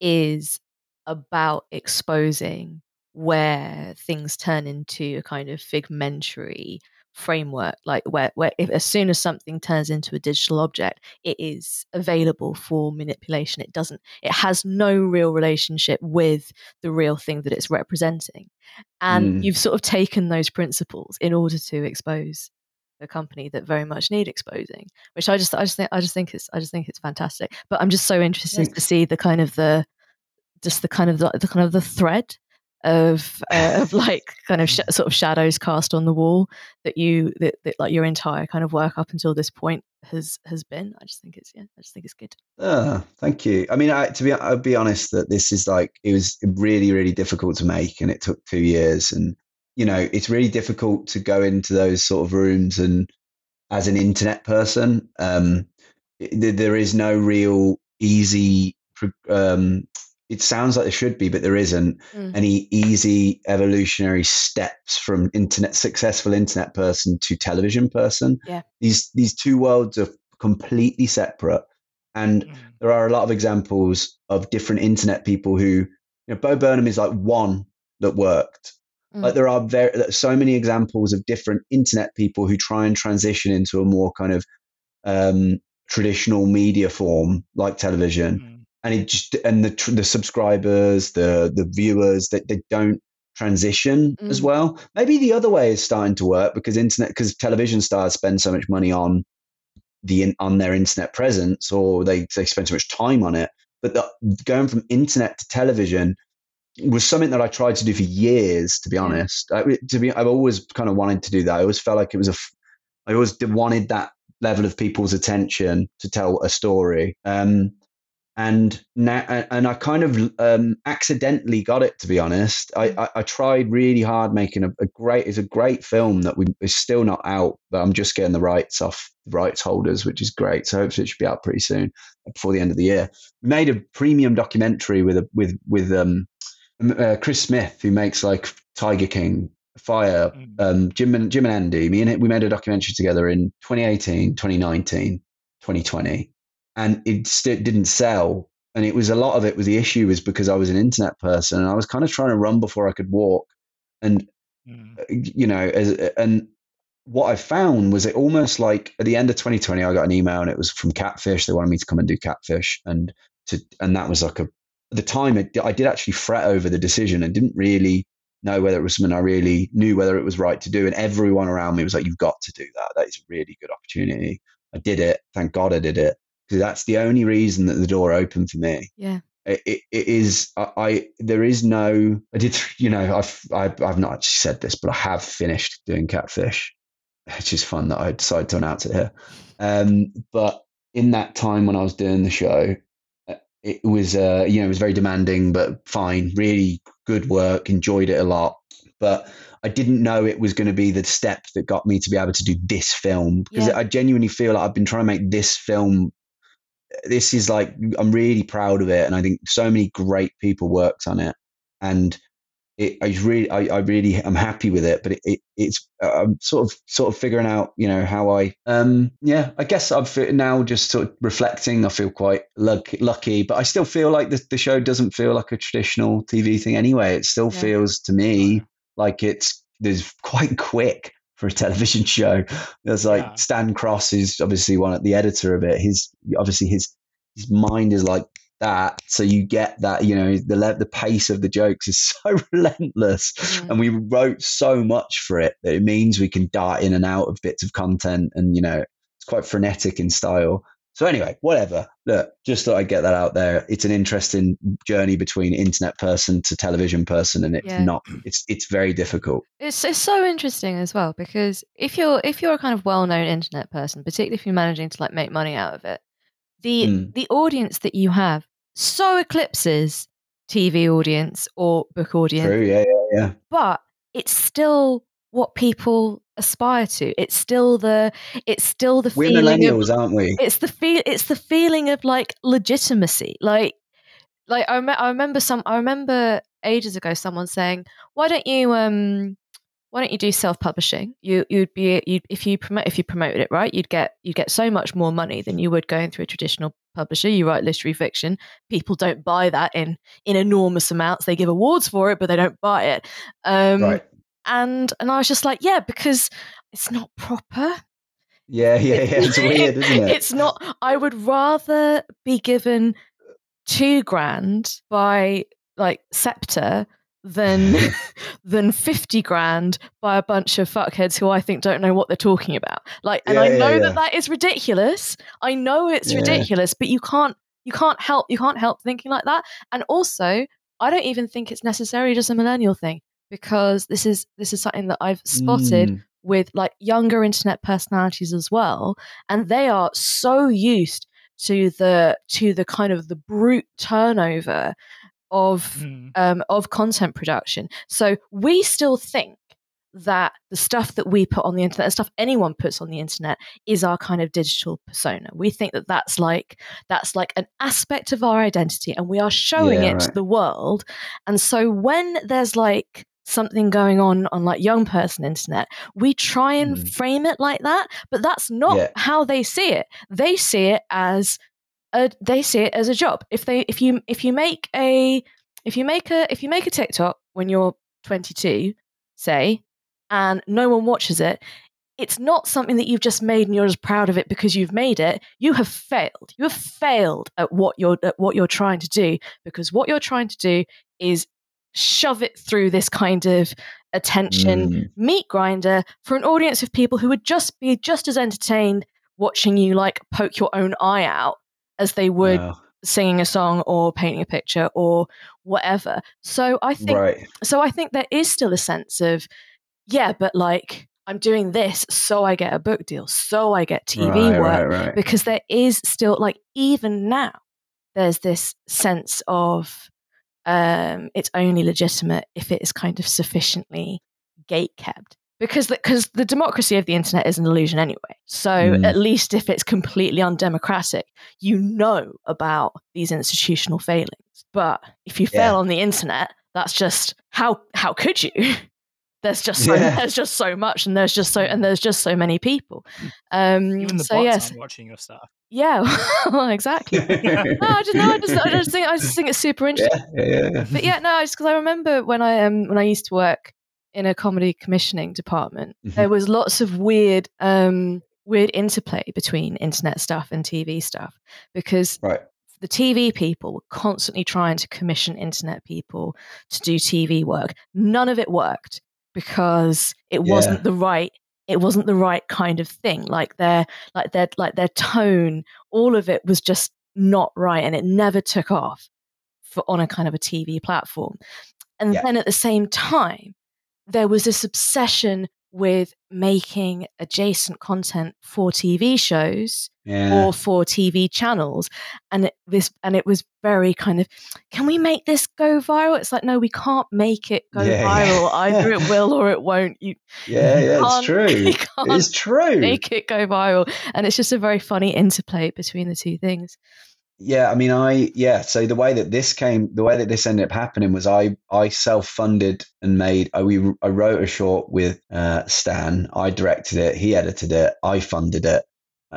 is about exposing where things turn into a kind of figmentary framework like where, where if, as soon as something turns into a digital object it is available for manipulation. It doesn't it has no real relationship with the real thing that it's representing. And Mm. you've sort of taken those principles in order to expose a company that very much need exposing which i just i just think i just think it's i just think it's fantastic. But i'm just so interested to see the kind of the just the kind of the, the kind of the thread of uh, of like kind of sh- sort of shadows cast on the wall that you that, that like your entire kind of work up until this point has has been i just think it's yeah i just think it's good Oh, thank you. I mean, I, to be, I'll be honest that this is like it was really, really difficult to make, and it took two years. And you know, it's really difficult to go into those sort of rooms and as an internet person, um, th- there is no real easy. Um, it sounds like there should be, but there isn't Mm. any easy evolutionary steps from internet successful internet person to television person. Yeah. These these two worlds are completely separate. And Mm. there are a lot of examples of different internet people who, you know, Bo Burnham is like one that worked. Mm. Like there are very so many examples of different internet people who try and transition into a more kind of um, traditional media form like television, Mm. And it just and the the subscribers, the the viewers that they, don't transition as Mm. well. Maybe the other way is starting to work because internet because television stars spend so much money on the on their internet presence or they they spend so much time on it. But the, going from internet to television was something that I tried to do for years. To be honest, I, to be I've always kind of wanted to do that. I always felt like it was a I always wanted that level of people's attention to tell a story. Um, and now, and I kind of um, accidentally got it. To be honest, I, I, I tried really hard making a, a great. It's a great film that we is still not out, but I'm just getting the rights off the rights holders, which is great. So hopefully it should be out pretty soon, before the end of the year. We made a premium documentary with a with with um, uh, Chris Smith, who makes like Tiger King, Fyre, Mm. um, Jim and Jim and Andy. Me and it, we made a documentary together in 2018, 2019, 2020, and it still didn't sell. And it was a lot of it was the issue was because I was an internet person and I was kind of trying to run before I could walk. And, Mm. you know, as, and what I found was it almost like at the end of 2020, I got an email and it was from Catfish. They wanted me to come and do Catfish. And to, and that was like a, at the time, it, I did actually fret over the decision and didn't really know whether it was something I really knew whether it was right to do. And everyone around me was like, you've got to do that. That is a really good opportunity. I did it. Thank God I did it. Because that's the only reason that the door opened for me. Yeah. It, it, it is, I, I, there is no, I did, you know, I've, I've, I've not actually said this, but I have finished doing catfish, which is fun that I decided to announce it here. Um, but in that time when I was doing the show, uh, it was, uh, you know, it was very demanding, but fine, really good work, enjoyed it a lot. But I didn't know it was going to be the step that got me to be able to do this film because Yeah. I genuinely feel like I've been trying to make this film. This is like I'm really proud of it, and I think so many great people worked on it, and it, I really, I, I really, am happy with it. But it, it, it's I'm sort of, sort of figuring out, you know, how I, um, yeah, I guess I'm now just sort of reflecting. I feel quite lucky, lucky, but I still feel like the, the show doesn't feel like a traditional TV thing anyway. It still Yeah. feels to me like it's there's quite quick for a television show. There's like Yeah. Stan Cross is obviously one of the editor of it. His obviously his his mind is like that, so you get that you know the le- the pace of the jokes is so relentless, Mm. and we wrote so much for it that it means we can dart in and out of bits of content, and you know it's quite frenetic in style. So anyway, whatever. Look, just thought I'd get that out there. It's an interesting journey between internet person to television person, and it's Yeah. not. It's it's very difficult. It's it's so interesting as well because if you're if you're a kind of well known internet person, particularly if you're managing to like make money out of it, the Mm. the audience that you have so eclipses TV audience or book audience, True. Yeah. Yeah. Yeah. but it's still what people aspire to. It's still the it's still the We're feeling of millennials, aren't we? it's the feel it's the feeling of like legitimacy like like I, rem- I remember some i remember ages ago someone saying why don't you um why don't you do self-publishing you you'd be you if you promote if you promoted it right you'd get you'd get so much more money than you would going through a traditional publisher you write literary fiction people don't buy that in in enormous amounts they give awards for it but they don't buy it um right. And and i was just like yeah because it's not proper Yeah. Yeah. Yeah. It's weird, isn't it? it's not. I would rather be given two grand by like Sceptre than than fifty grand by a bunch of fuckheads who I think don't know what they're talking about. Like, and Yeah, I know yeah. that that is ridiculous. I know it's ridiculous, but you can't you can't help you can't help thinking like that. And also, I don't even think it's necessarily just a millennial thing because this is this is something that I've spotted Mm. with like younger internet personalities as well and they are so used to the to the kind of the brute turnover of Mm. um, of content production so we still think that the stuff that we put on the internet the stuff anyone puts on the internet is our kind of digital persona we think that that's like that's like an aspect of our identity and we are showing Yeah, it to the world and so when there's like something going on on like young person internet we try and Mm. frame it like that but that's not Yeah. how they see it they see it as a they see it as a job if they if you if you make a if you make a if you make a tiktok when you're 22 say and no one watches it it's not something that you've just made and you're as proud of it because you've made it you have failed you have failed at what you're at what you're trying to do because what you're trying to do is shove it through this kind of attention Mm. meat grinder for an audience of people who would just be just as entertained watching you like poke your own eye out as they would Wow. singing a song or painting a picture or whatever so i think Right. so i think there is still a sense of yeah but like i'm doing this so i get a book deal so i get tv right, work Right. Right. because there is still like even now there's this sense of um it's only legitimate if it is kind of sufficiently gate kept because because the, democracy of the internet is an illusion anyway so Mm. at least if it's completely undemocratic you know about these institutional failings but if you fail Yeah. on the internet that's just how how could you there's just so Yeah. there's just so much and there's just so and there's just so many people um Even the so bots yes aren't watching your stuff. yeah exactly no i just no, I just i just think i just think it's super interesting yeah, yeah, yeah. but yeah no just because i remember when i um when i used to work in a comedy commissioning department Mhm. there was lots of weird um weird interplay between internet stuff and tv stuff because Right. the TV people were constantly trying to commission internet people to do TV work. None of it worked because it Yeah. wasn't the right it wasn't the right kind of thing. Like their like their like their tone, all of it was just not right and it never took off for on a kind of a TV platform. And Yeah. then at the same time, there was this obsession with making adjacent content for TV shows Yeah. or for TV channels, and it, this and it was very kind of, can we make this go viral? It's like no, we can't make it go Yeah, yeah. viral. Either it will or it won't. You yeah, yeah, it's true. you can't It's true. make it go viral, and it's just a very funny interplay between the two things. Yeah, I mean, I yeah. So the way that this came, the way that this ended up happening was I I self funded and made. I we I wrote a short with uh, Stan. I directed it. He edited it. I funded it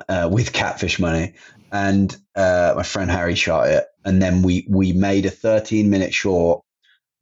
uh, with Catfish money, and uh, my friend Harry shot it. And then we we made a 13 minute short.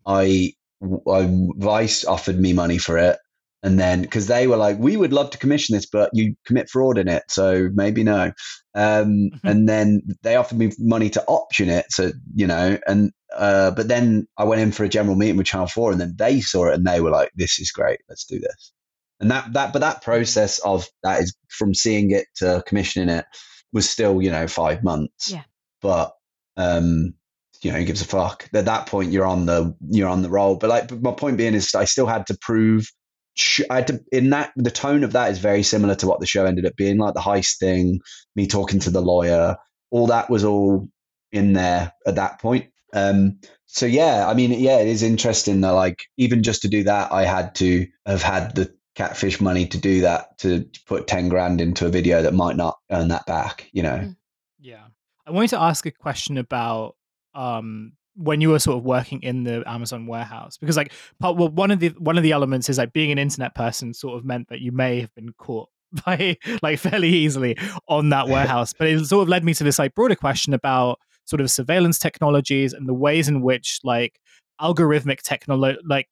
I I Vice offered me money for it. And then, because they were like, we would love to commission this, but you commit fraud in it, so maybe no. Um, and then they offered me money to option it, so you know. And uh, but then I went in for a general meeting with Channel Four, and then they saw it and they were like, "This is great, let's do this." And that that, but that process of that is from seeing it to commissioning it was still, you know, five months. Yeah. But um, you know, who gives a fuck? At that point, you're on the you're on the roll. But like, but my point being is, I still had to prove. Sh- I had to, in that the tone of that is very similar to what the show ended up being, like the heist thing, me talking to the lawyer, all that was all in there at that point. Um, so yeah, I mean, yeah, it is interesting that like even just to do that, I had to have had the catfish money to do that to put ten grand into a video that might not earn that back. You know, Mm. Yeah. I wanted to ask a question about um when you were sort of working in the Amazon warehouse because like part, well one of the one of the elements is like being an internet person sort of meant that you may have been caught by like fairly easily on that warehouse. But it sort of led me to this like broader question about sort of surveillance technologies and the ways in which like algorithmic technology like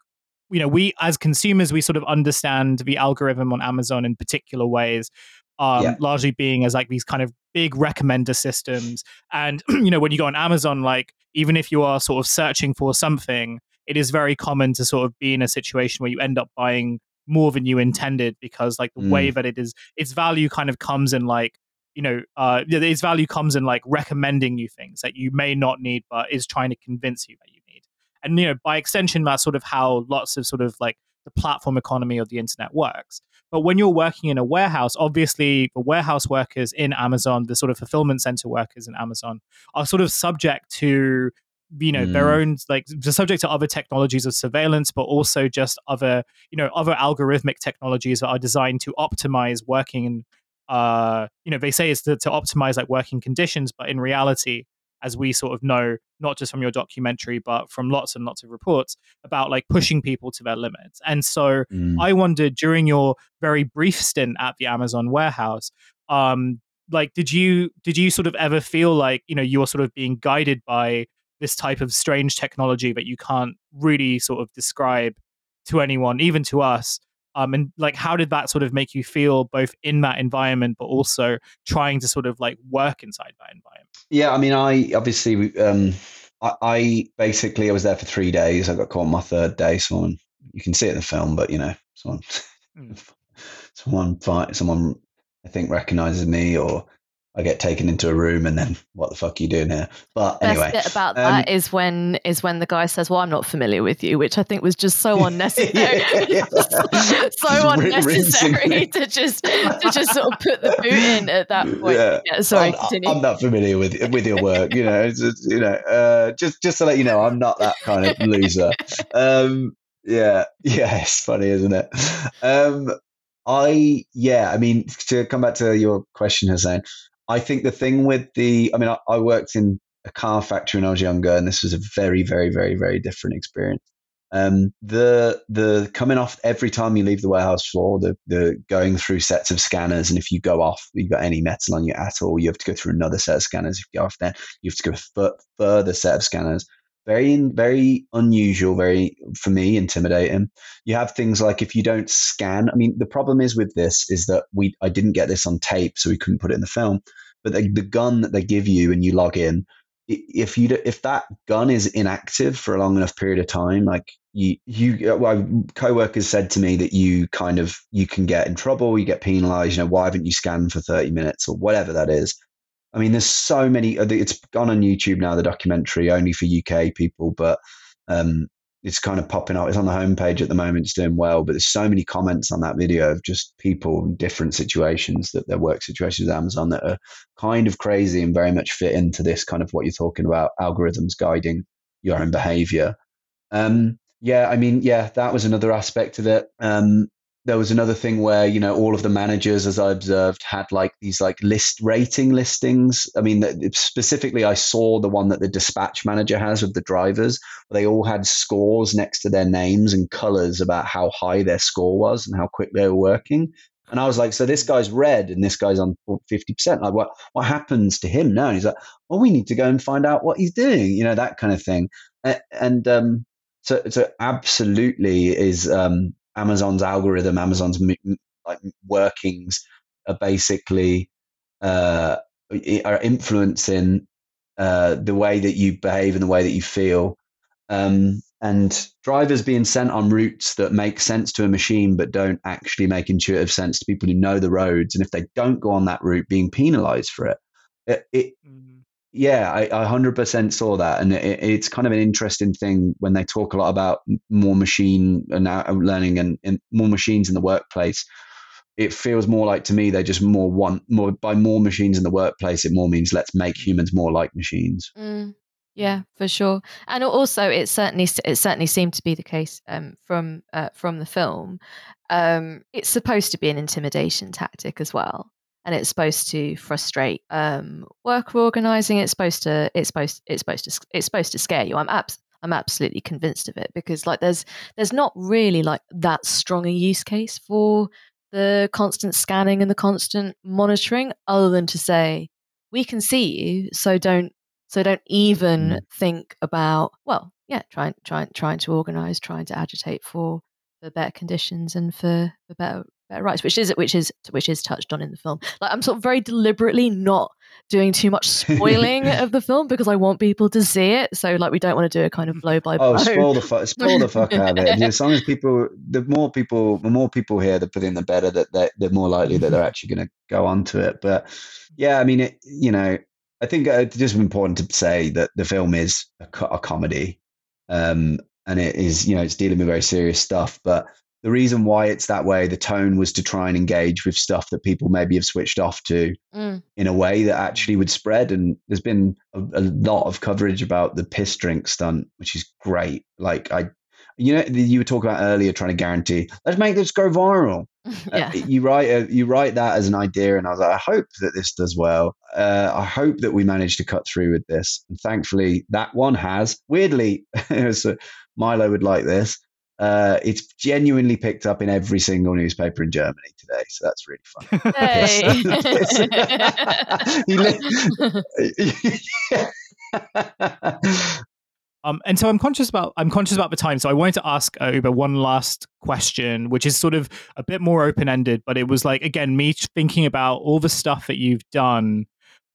you know we as consumers we sort of understand the algorithm on Amazon in particular ways um, Yeah. largely being as like these kind of big recommender systems. And you know, when you go on Amazon, like even if you are sort of searching for something, it is very common to sort of be in a situation where you end up buying more than you intended because like the way that it is, its value kind of comes in like you know, uh, its value comes in like recommending you things that you may not need, but is trying to convince you that you need. And you know, by extension, that's sort of how lots of sort of like the platform economy of the internet works. But when you're working in a warehouse, obviously the warehouse workers in Amazon, the sort of fulfillment center workers in Amazon, are sort of subject to you know their Mm. own like the subject to other technologies of surveillance but also just other you know other algorithmic technologies that are designed to optimize working and uh you know they say it's to, to optimize like working conditions but in reality as we sort of know not just from your documentary but from lots and lots of reports about like pushing people to their limits and so Mm. I wondered during your very brief stint at the Amazon warehouse, um, like did you did you sort of ever feel like you know you were sort of being guided by this type of strange technology that you can't really sort of describe to anyone, even to us? Um, and like how did that sort of make you feel both in that environment but also trying to sort of like work inside that environment? Yeah, I mean, I obviously, um, I, I basically I was there for three days. I got caught on my third day. Someone you can see it in the film, but you know, someone, Mm. someone fight, someone I think recognizes me, or I get taken into a room, and then what the fuck are you doing here? But Best anyway, bit about um, that is when is when the guy says, "Well, I'm not familiar with you," which I think was just so unnecessary, Yeah. so Rin- unnecessary to just to just sort of put the boot in at that point. Yeah. Yeah, sorry, I'm. I'm not familiar with with your work. You know, it's, you know, uh, just just to let you know, I'm not that kind of loser. Um, yeah, yeah, it's funny, isn't it? Um, I yeah, I mean, to come back to your question, Hussein, I think the thing with the, I mean, I, I worked in a car factory when I was younger, and this was a very, very, very, very different experience. Um, the the coming off every time you leave the warehouse floor, the the going through sets of scanners, and if you go off, you've got any metal on you at all, you have to go through another set of scanners. If you go off there, you have to go f- further set of scanners. Very very unusual, very for me intimidating. You have things like if you don't scan. I mean, the problem is with this is that we I didn't get this on tape, so we couldn't put it in the film. But the, the gun that they give you and you log in, if you if that gun is inactive for a long enough period of time, like you you uh, well, co-workers said to me that you kind of you can get in trouble, you get penalized. You know, why haven't you scanned for thirty minutes or whatever that is? I mean, there's so many. It's gone on YouTube now, the documentary, only for UK people, but um, it's kind of popping up. It's on the homepage at the moment. It's doing well, but there's so many comments on that video of just people in different situations that their work situations with Amazon that are kind of crazy and very much fit into this kind of what you're talking about algorithms guiding your own behavior. Um, yeah, I mean, yeah, that was another aspect of it. Um, there was another thing where you know all of the managers as i observed had like these like list rating listings. I mean specifically i saw the one that the dispatch manager has of the drivers. They all had scores next to their names and colors about how high their score was and how quick they were working. And i was like so this guy's red and this guy's on 50% like what what happens to him now? And he's like well we need to go and find out what he's doing you know that kind of thing. And, and um so, so absolutely is um, Amazon's algorithm, Amazon's like workings are basically uh, are influencing uh, the way that you behave and the way that you feel. Um, and drivers being sent on routes that make sense to a machine but don't actually make intuitive sense to people who know the roads. And if they don't go on that route, being penalized for it. It, it, mm-hmm yeah, I, I 100% saw that. And it, it's kind of an interesting thing when they talk a lot about more machine and learning and, and more machines in the workplace. It feels more like to me they just more want more by more machines in the workplace. It more means let's make humans more like machines. Mm, yeah, for sure. And also, it certainly it certainly seemed to be the case um, from uh, from the film. Um, it's supposed to be an intimidation tactic as well and it's supposed to frustrate um, worker organizing. It's supposed to it's supposed it's supposed to it's supposed to scare you. I'm abs- I'm absolutely convinced of it because like there's there's not really like that strong a use case for the constant scanning and the constant monitoring other than to say we can see you so don't so don't even mm. think about well yeah trying trying trying to organize trying to agitate for for better conditions and for, for better better rights, which is which is which is touched on in the film. Like I'm sort of very deliberately not doing too much spoiling of the film because I want people to see it. So like we don't want to do a kind of blow by blow. Oh, spoil the fuck, spoil the fuck out of it. As long as people, the more people, the more people here that put in, the better that they, the more likely that they're actually going to go onto it. But yeah, I mean, it, you know, I think it's just important to say that the film is a, a comedy. Um, and it is, you know, it's dealing with very serious stuff, but the reason why it's that way, the tone was to try and engage with stuff that people maybe have switched off to mm. in a way that actually would spread. And there's been a, a, lot of coverage about the piss drink stunt, which is great. Like I, you know, you were talking about earlier, trying to guarantee, let's make this go viral. yeah. Uh, you write uh, you write that as an idea, and I was like, I hope that this does well. Uh, I hope that we manage to cut through with this, and thankfully that one has. Weirdly, so Milo would like this. Uh, it's genuinely picked up in every single newspaper in Germany today, so that's really fun. Hey. um, and so I'm conscious about I'm conscious about the time, so I wanted to ask uh, Oobah one last question, which is sort of a bit more open ended, but it was like again me thinking about all the stuff that you've done,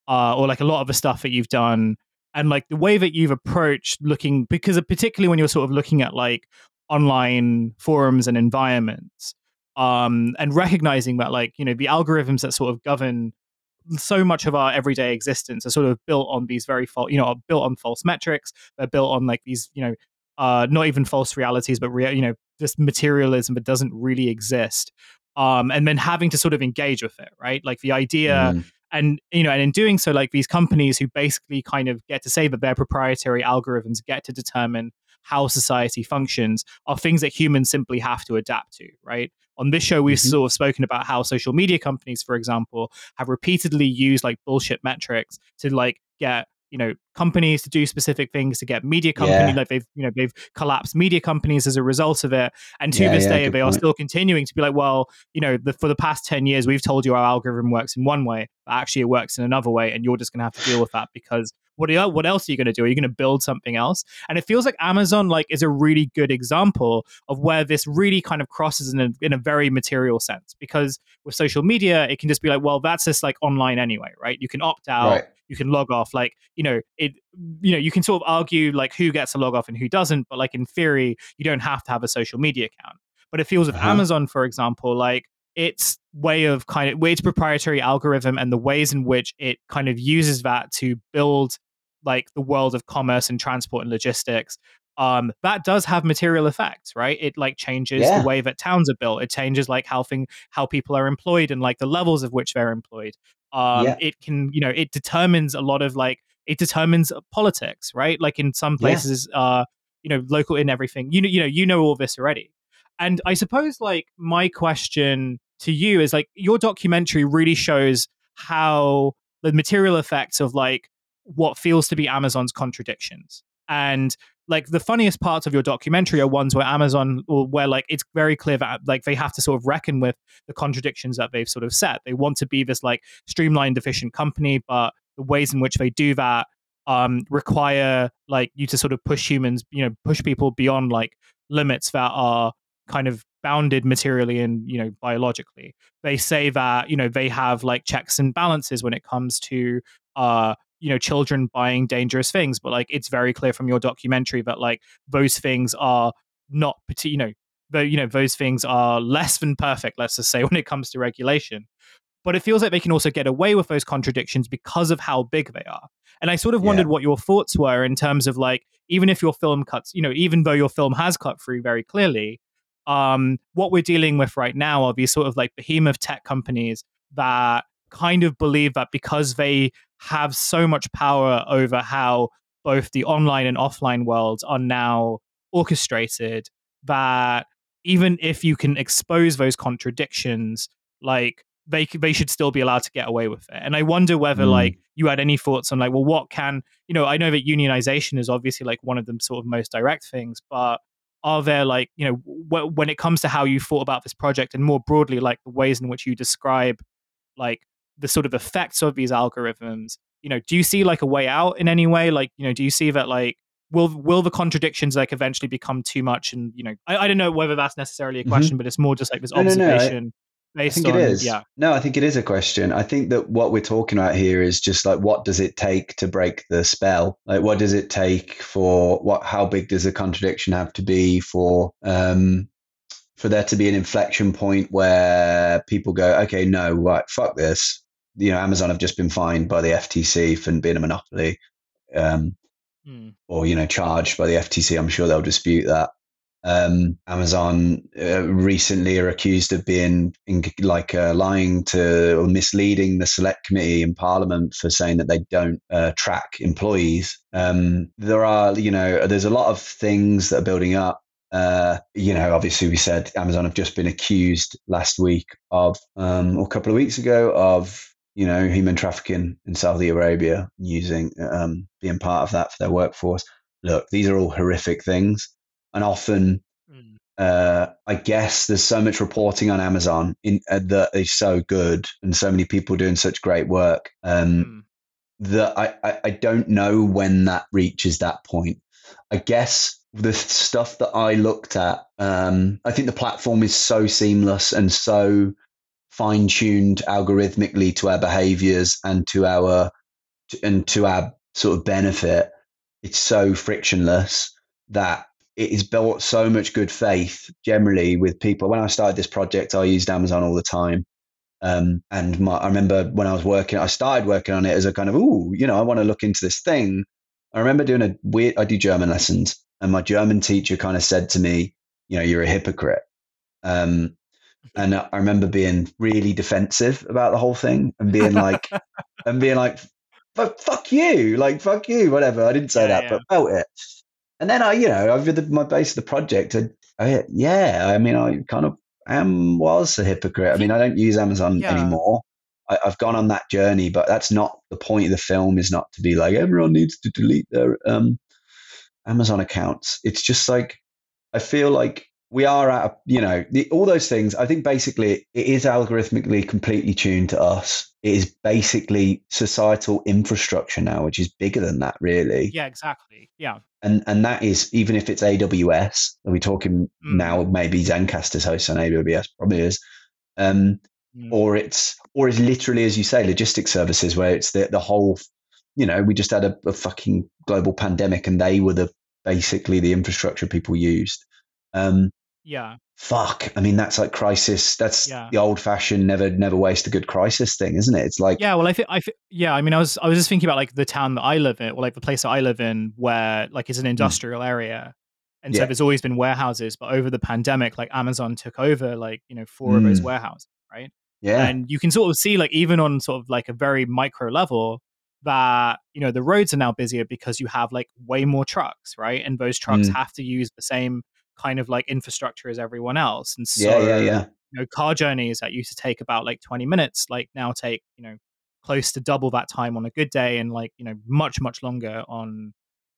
uh, or like a lot of the stuff that you've done, and like the way that you've approached looking because particularly when you're sort of looking at like online forums and environments um, and recognizing that like you know the algorithms that sort of govern so much of our everyday existence are sort of built on these very false you know are built on false metrics they're built on like these you know uh, not even false realities but rea- you know this materialism that doesn't really exist um, and then having to sort of engage with it right like the idea mm. and you know and in doing so like these companies who basically kind of get to say that their proprietary algorithms get to determine how society functions are things that humans simply have to adapt to, right? On this show, we've mm-hmm. sort of spoken about how social media companies, for example, have repeatedly used like bullshit metrics to like get, you know, companies to do specific things to get media company Yeah. like they've you know they've collapsed media companies as a result of it and to Yeah, this yeah, day they are still continuing to be like well you know the, for the past 10 years we've told you our algorithm works in one way but actually it works in another way and you're just going to have to deal with that because what, are, what else are you going to do? Are you going to build something else? And it feels like Amazon like is a really good example of where this really kind of crosses in a, in a very material sense because with social media it can just be like well that's just like online anyway right you can opt out Right. you can log off like you know it you know you can sort of argue like who gets a log off and who doesn't but like in theory you don't have to have a social media account but it feels with Uh-huh. amazon for example like its way of kind of its proprietary algorithm and the ways in which it kind of uses that to build like the world of commerce and transport and logistics um that does have material effects right it like changes Yeah. the way that towns are built it changes like how thing how people are employed and like the levels of which they're employed um Yeah. it can you know it determines a lot of like it determines politics right? Like in some Yeah. places uh you know local in everything you know you know you know all this already. And i suppose like my question to you is like your documentary really shows how the material effects of like what feels to be amazon's contradictions. And like the funniest parts of your documentary are ones where amazon or where like it's very clear that like they have to sort of reckon with the contradictions that they've sort of set. They want to be this like streamlined efficient company but the ways in which they do that um require like you to sort of push humans you know push people beyond like limits that are kind of bounded materially and you know biologically. They say that you know they have like checks and balances when it comes to uh you know children buying dangerous things but like it's very clear from your documentary that like those things are not you know though you know those things are less than perfect let's just say when it comes to regulation but it feels like they can also get away with those contradictions because of how big they are and i sort of Yeah. wondered what your thoughts were in terms of like even if your film cuts you know even though your film has cut through very clearly um what we're dealing with right now are these sort of like behemoth tech companies that kind of believe that because they have so much power over how both the online and offline worlds are now orchestrated that even if you can expose those contradictions like they they should still be allowed to get away with it and i wonder whether Mm. like you had any thoughts on like well what can you know i know that unionization is obviously like one of the sort of most direct things but are there like you know w- when it comes to how you thought about this project and more broadly like the ways in which you describe like the sort of effects of these algorithms you know do you see like a way out in any way like you know do you see that like will will the contradictions like eventually become too much and you know i, I don't know whether that's necessarily a Mhm. question but it's more just like this No, no, no, I- think on it is. yeah No, I think it is a question. I think that what we're talking about here is just like what does it take to break the spell? Like what does it take for what how big does the contradiction have to be for um for there to be an inflection point where people go, okay, no, right, fuck this. You know, Amazon have just been fined by the FTC for being a monopoly. Um, Hmm. or you know charged by the FTC. I'm sure they'll dispute that. Um, Amazon uh, recently are accused of being in, like uh, lying to or misleading the select committee in Parliament for saying that they don't uh, track employees. Um, there are you know there's a lot of things that are building up. Uh, you know, obviously, we said Amazon have just been accused last week of, um, or a couple of weeks ago, of you know, human trafficking in Saudi Arabia, using um, being part of that for their workforce. Look, these are all horrific things, and often, Hmm. uh, I guess there's so much reporting on Amazon in, uh, that is so good, and so many people doing such great work. Um, Hmm. that I, I, I don't know when that reaches that point. I guess the stuff that I looked at, um, I think the platform is so seamless and so fine tuned algorithmically to our behaviors and to our and to our sort of benefit. It's so frictionless that it has built so much good faith generally with people. When I started this project, I used Amazon all the time. Um, and my, I remember when I was working, I started working on it as a kind of, ooh, you know, I want to look into this thing. I remember doing a weird, I do German lessons, and my German teacher kind of said to me, you know, you're a hypocrite. Um, and I remember being really defensive about the whole thing and being like, and being like, fuck, fuck you, like, fuck you, whatever. I didn't say Yeah, that, yeah. but felt it. And then I, you know, over the, my base of the project, I, I, yeah, I mean, I kind of am was a hypocrite. I mean, I don't use Amazon Yeah. anymore. I, have gone on that journey, but that's not the point of the film. Is not to be like everyone needs to delete their um, Amazon accounts. It's just like I feel like we are at a, you know the, all those things. I think basically it is algorithmically completely tuned to us. It is basically societal infrastructure now, which is bigger than that, really. Yeah, exactly. Yeah, and and that is even if it's AWS. Are we talking mm. now? Maybe Zencastr's host on AWS probably is. Um, mm. Or it's or it's literally as you say, logistics services where it's the the whole. You know, we just had a, a fucking global pandemic, and they were the basically the infrastructure people used. Um, yeah. Fuck. I mean, that's like crisis. That's yeah. the old fashioned never, never waste a good crisis thing, isn't it? It's like, yeah. Well, I think, I think, yeah. I mean, I was, I was just thinking about like the town that I live in, or like the place that I live in, where like it's an hmm. industrial mm. area, and yeah. so there's always been warehouses. But over the pandemic, like Amazon took over, like you know, four mm. of those hmm. warehouses, right? Yeah. And you can sort of see, like, even on sort of like a very micro level, that you know the roads are now busier because you have like way more trucks, right? And those trucks mm. have to use the same kind of like infrastructure as everyone else. And so, yeah, yeah, yeah. You know, car journeys that used to take about like 20 minutes, like now take, you know, close to double that time on a good day and like, you know, much, much longer on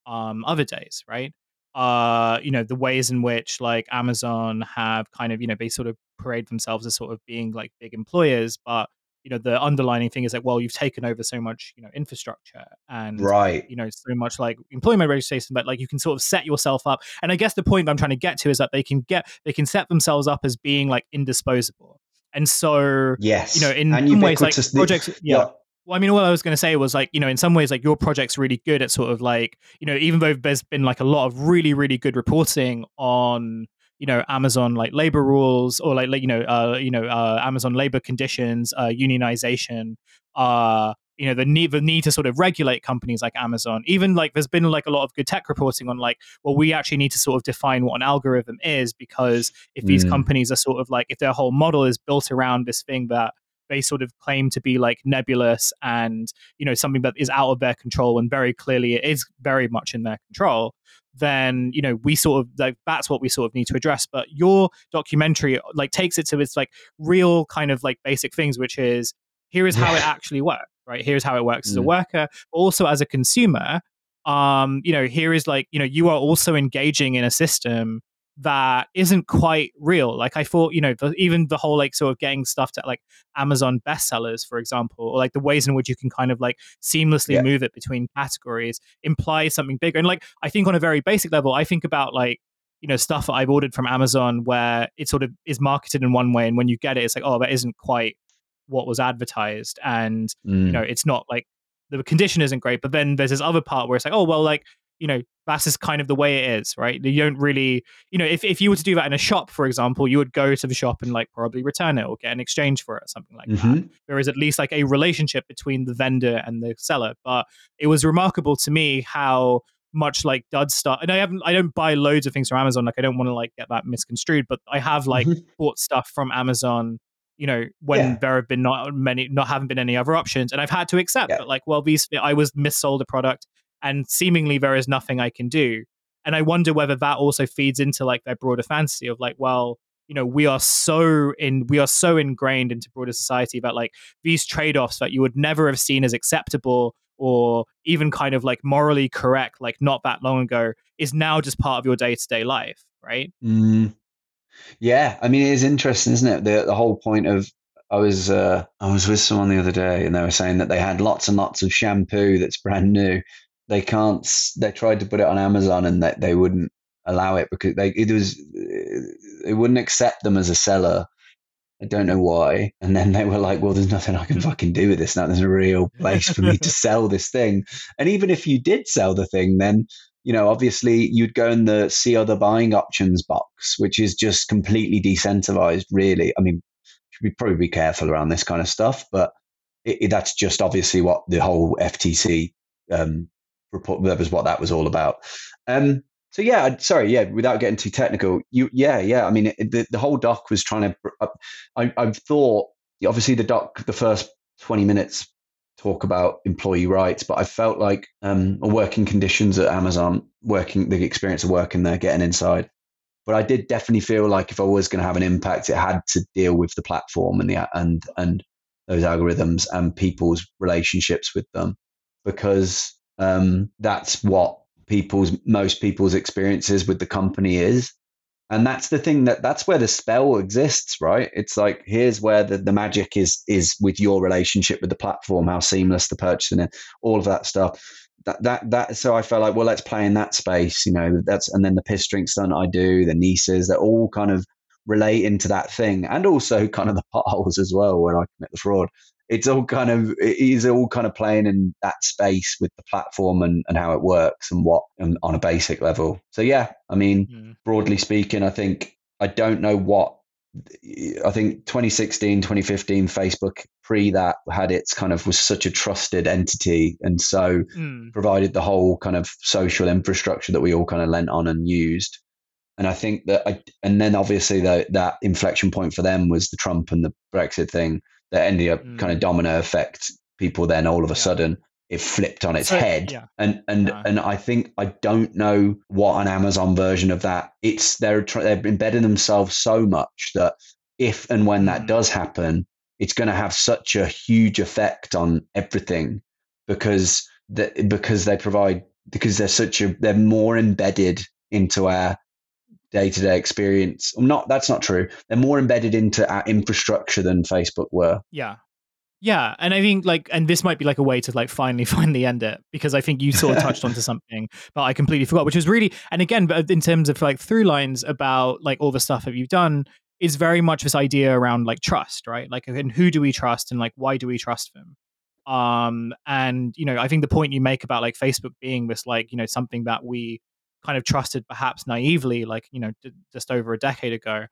um, other days, right? Uh, you know, the ways in which like Amazon have kind of, you know, they sort of parade themselves as sort of being like big employers, but you know the underlining thing is like well you've taken over so much you know infrastructure and right. you know so much like employment registration but like you can sort of set yourself up. And i guess the point i'm trying to get to is that they can get they can set themselves up as being like indisposable. And so yes you know in some ways like projects yeah, yeah. Well, I mean, what I was going to say was like, you know, in some ways, like your project's really good at sort of like, you know, even though there's been like a lot of really, really good reporting on you know Amazon like labor rules or like you know uh, you know uh, Amazon labor conditions, uh, unionization, uh, you know the need the need to sort of regulate companies like Amazon. Even like there's been like a lot of good tech reporting on like well we actually need to sort of define what an algorithm is because if these mm. companies are sort of like if their whole model is built around this thing that they sort of claim to be like nebulous and you know something that is out of their control and very clearly it is very much in their control then you know we sort of like that's what we sort of need to address but your documentary like takes it to its like real kind of like basic things which is here is how it actually works right here's how it works mm. as a mm. worker also as a consumer um you know here is like you know you are also engaging in a system that isn't quite real. Like I thought, you know, the, even the whole like sort of getting stuff to like Amazon bestsellers, for example, or like the ways in which you can kind of like seamlessly yeah. move it between categories implies something bigger. And like I think on a very basic level, I think about like you know stuff that I've ordered from Amazon where it sort of is marketed in one way, and when you get it, it's like oh that isn't quite what was advertised, and mm. you know it's not like the condition isn't great. But then there's this other part where it's like oh well like you know that's just kind of the way it is right you don't really you know if, if you were to do that in a shop for example you would go to the shop and like probably return it or get an exchange for it or something like mm-hmm. that there is at least like a relationship between the vendor and the seller but it was remarkable to me how much like dud stuff and i haven't i don't buy loads of things from amazon like i don't want to like get that misconstrued but i have like mm-hmm. bought stuff from amazon you know when yeah. there have been not many not haven't been any other options and i've had to accept yeah. that like well these i was missold a product and seemingly there is nothing I can do. And I wonder whether that also feeds into like their broader fantasy of like, well, you know, we are so in we are so ingrained into broader society that like these trade-offs that you would never have seen as acceptable or even kind of like morally correct, like not that long ago, is now just part of your day-to-day life, right? Mm. Yeah, I mean, it is interesting, isn't it? The the whole point of I was uh, I was with someone the other day, and they were saying that they had lots and lots of shampoo that's brand new, they can't. They tried to put it on Amazon and that they wouldn't allow it because they it was they wouldn't accept them as a seller. I don't know why. And then they were like, "Well, there's nothing I can fucking do with this now. There's a real place for me to sell this thing." And even if you did sell the thing, then you know, obviously, you'd go in the see other buying options box, which is just completely decentralized. Really, I mean, should be probably be careful around this kind of stuff, but it, it, that's just obviously what the whole FTC um, report that was what that was all about. Um, so yeah, sorry, yeah. Without getting too technical, you yeah, yeah. I mean, it, the the whole doc was trying to. Uh, I I thought obviously the doc the first twenty minutes talk about employee rights, but I felt like um, working conditions at Amazon, working the experience of working there, getting inside. But I did definitely feel like if I was going to have an impact, it had to deal with the platform and the and and those algorithms and people's relationships with them because um, that's what people's most people's experiences with the company is. And that's the thing that that's where the spell exists right? It's like here's where the, the magic is is with your relationship with the platform how seamless the purchasing and all of that stuff. That that that so i felt like well let's play in that space you know that's and then the piss drink stunt i do the nieces they're all kind of relate into that thing and also kind of the potholes as well where i commit the fraud it's all kind of it is all kind of playing in that space with the platform and, and how it works and what and on a basic level. So yeah, I mean, mm. broadly speaking, I think I don't know what I think 2016, 2015, Facebook pre that had its kind of was such a trusted entity and so mm. provided the whole kind of social infrastructure that we all kind of lent on and used. And I think that, I, and then obviously the, that inflection point for them was the Trump and the Brexit thing that ended up mm. kind of domino effect people then all of a yeah. sudden it flipped on its so, head yeah. and and and i think i don't know what an amazon version of that it's they're they've embedded themselves so much that if and when that mm. does happen it's going to have such a huge effect on everything because that because they provide because they're such a they're more embedded into our day-to-day experience. I'm Not that's not true. They're more embedded into our infrastructure than Facebook were. Yeah. Yeah, and I think like, and this might be like a way to like finally finally end it because I think you sort of touched onto something, but I completely forgot, which is really, and again, but in terms of like through lines about like all the stuff that you've done, is very much this idea around like trust, right? Like, and who do we trust, and like why do we trust them? Um, and you know, I think the point you make about like Facebook being this like you know something that we kind of trusted perhaps naively like you know d- just over a decade ago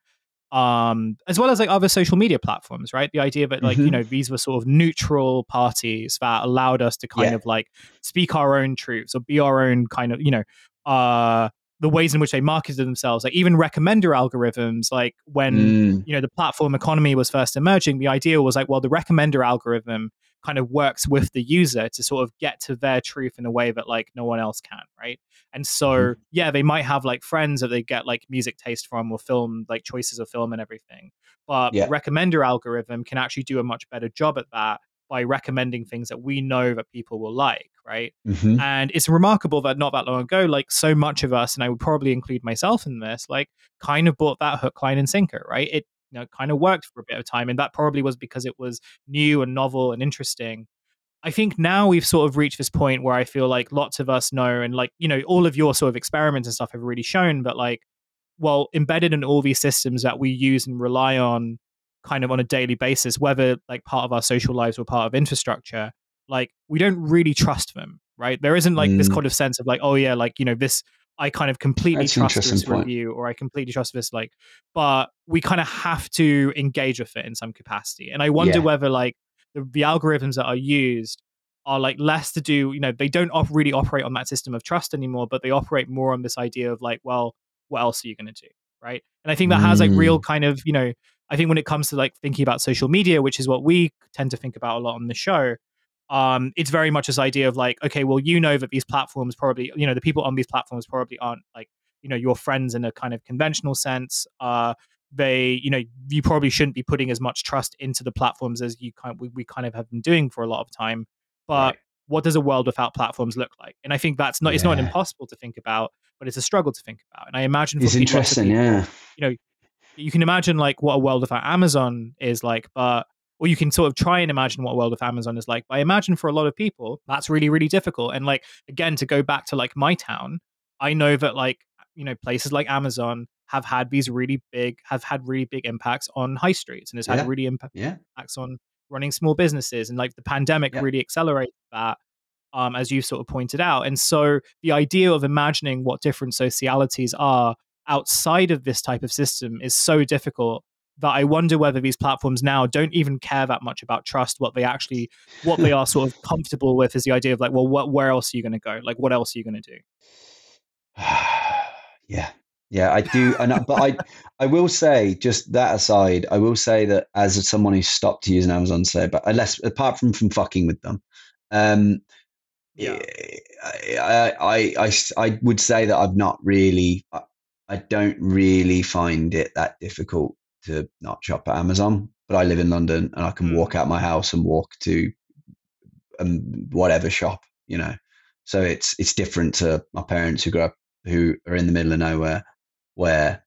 um as well as like other social media platforms right the idea that like mm-hmm. you know these were sort of neutral parties that allowed us to kind yeah. of like speak our own truths or be our own kind of you know uh the ways in which they marketed themselves like even recommender algorithms like when mm. you know the platform economy was first emerging the idea was like well the recommender algorithm kind of works with the user to sort of get to their truth in a way that like no one else can right and so mm-hmm. yeah they might have like friends that they get like music taste from or film like choices of film and everything but yeah. recommender algorithm can actually do a much better job at that by recommending things that we know that people will like right? Mm-hmm. and it's remarkable that not that long ago like so much of us and i would probably include myself in this like kind of bought that hook line and sinker right? It you know kind of worked for a bit of time and that probably was because it was new and novel and interesting. I think now we've sort of reached this point where I feel like lots of us know, and like, you know, all of your sort of experiments and stuff have really shown that, like, well, embedded in all these systems that we use and rely on kind of on a daily basis, whether like part of our social lives or part of infrastructure, like, we don't really trust them, right? There isn't like mm. this kind of sense of like, oh, yeah, like, you know, this, I kind of completely That's trust this point. review or I completely trust this like but we kind of have to engage with it in some capacity. And I wonder yeah. whether like the, the, algorithms that are used are like less to do, you know, they don't op- really operate on that system of trust anymore, but they operate more on this idea of like, well, what else are you going to do? Right. And I think that has like real mm. kind of, you know, I think when it comes to like thinking about social media, which is what we tend to think about a lot on the show, um, it's very much this idea of like, okay, well, you know that these platforms probably, you know, the people on these platforms probably aren't like, you know, your friends in a kind of conventional sense. Uh, they, you know, you probably shouldn't be putting as much trust into the platforms as you kind we, we kind of have been doing for a lot of time. But right. what does a world without platforms look like? And I think that's not, yeah. it's not impossible to think about, but it's a struggle to think about. And I imagine for it's interesting, people, yeah. You know, you can imagine like what a world without Amazon is like, but or you can sort of try and imagine what a world of Amazon is like. But I imagine for a lot of people, that's really, really difficult. And like again, to go back to like my town, I know that like, you know, places like Amazon have had these really big, have had really big impacts on high streets and it's had yeah. really imp- yeah. impacts on running small businesses. And like the pandemic yeah. really accelerated that. Um, as you've sort of pointed out. And so the idea of imagining what different socialities are outside of this type of system is so difficult that I wonder whether these platforms now don't even care that much about trust. What they actually, what they are sort of comfortable with is the idea of like, well, what, where else are you going to go? Like, what else are you going to do? yeah, yeah, I do, and but I, I will say, just that aside, I will say that as someone who stopped using Amazon, say, but unless apart from from fucking with them, um, yeah, I, I, I, I would say that I've not really, I don't really find it that difficult to not shop at Amazon. but I live in London and I can Mm. walk out my house and walk to um, whatever shop, you know. So it's it's different to my parents who grew up who are in the middle of nowhere, where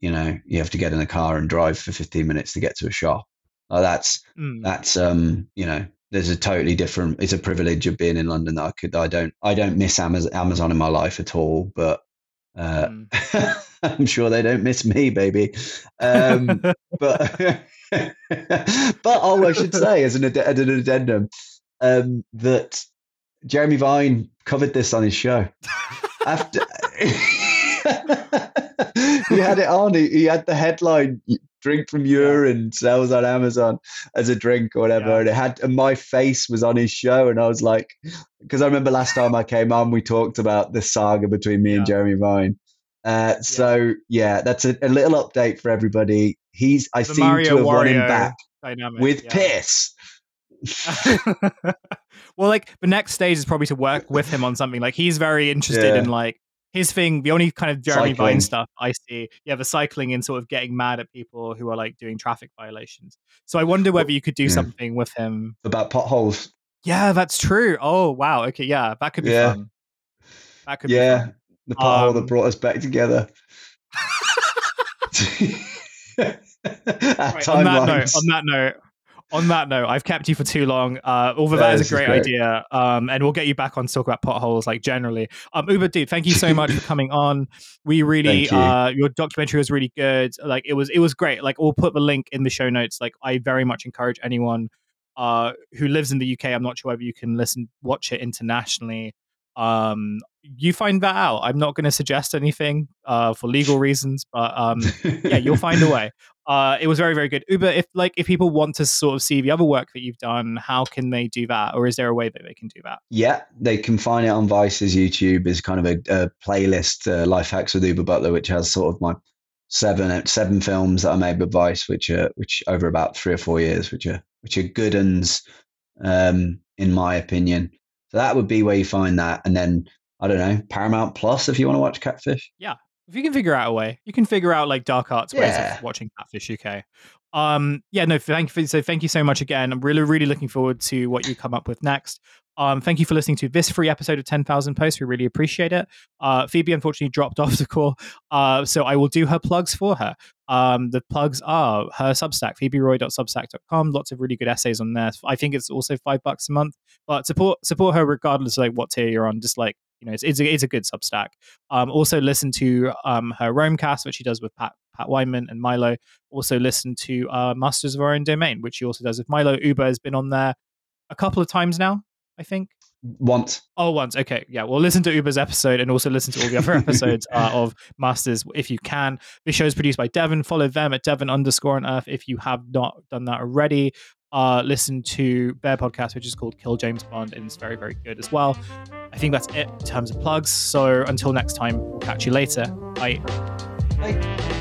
you know you have to get in a car and drive for 15 minutes to get to a shop. Like that's Mm. that's um you know there's a totally different it's a privilege of being in london that i could i don't i don't miss amazon, amazon in my life at all but uh Mm. i'm sure they don't miss me baby um but but oh i should say as an, ad- an addendum um that jeremy vine covered this on his show after he had it on he, he had the headline drink from urine sells on amazon as a drink or whatever Yeah. and it had and my face was on his show and i was like because i remember last time i came on we talked about the saga between me and jeremy vine uh, so yeah that's a, a little update for everybody he's i The seem Mario to have won him back dynamic with yeah. piss well, like the next stage is probably to work with him on something. Like he's very interested Yeah. in like his thing. The only kind of Jeremy Cycling. Vine stuff I see, yeah, the cycling and sort of getting mad at people who are like doing traffic violations. So I wonder whether you could do Yeah. something with him. about potholes Yeah, that's true. Oh wow. Okay, yeah, that could be Yeah. fun. That could be yeah the pothole Um, that brought us back together Right, on that note, on that note, on that note, I've kept you for too long. Uh, although Yeah, that is a is great, great. idea, um, and we'll get you back on to talk about potholes, like generally. Um, Oobah, dude, thank you so much for coming on. We really, you. uh, your documentary was really good. Like it was, it was great. Like we'll put the link in the show notes. Like I very much encourage anyone uh, who lives in the UK. I'm not sure whether you can listen, watch it internationally. Um, you find that out. I'm not going to suggest anything uh, for legal reasons, but um, yeah, you'll find a way. Uh, it was very, very good. Oobah, if like if people want to sort of see the other work that you've done, how can they do that, or is there a way that they can do that? Yeah, they can find it on Vice's YouTube. Is kind of a, a playlist, uh, Life Hacks with Oobah Butler, which has sort of my seven seven films that I made with Vice, which are which over about three or four years, which are which are good uns, um, in my opinion. So that would be where you find that, and then I don't know Paramount Plus if you want to watch Catfish. Yeah. If you can figure out a way, you can figure out like dark arts ways Yeah. of watching Catfish UK. Um, yeah, no, thank you. So thank you so much again. I'm really, really looking forward to what you come up with next. Um, thank you for listening to this free episode of 10,000 Posts. We really appreciate it. Uh, Phoebe unfortunately dropped off the call, uh, so I will do her plugs for her. Um, the plugs are her Substack, phoeberoy.substack.com. Lots of really good essays on there. I think it's also five bucks a month, but support support her regardless of like what tier you're on. Just like you know, it's it's a, it's a good Substack. Um, also listen to um her Romecast, which she does with Pat Pat Wyman and Milo. Also listen to uh, Masters of Our Own Domain, which she also does with Milo. Oobah has been on there a couple of times now, I think. Once. Oh, once. Okay. Yeah. Well, listen to Oobah's episode and also listen to all the other episodes uh, of Masters if you can. This show is produced by Devon. Follow them at Devon underscore on Earth if you have not done that already. Uh, listen to their podcast, which is called Kill James Bond, and it's very, very good as well. I think that's it in terms of plugs. So until next time, we'll catch you later. Bye. Bye.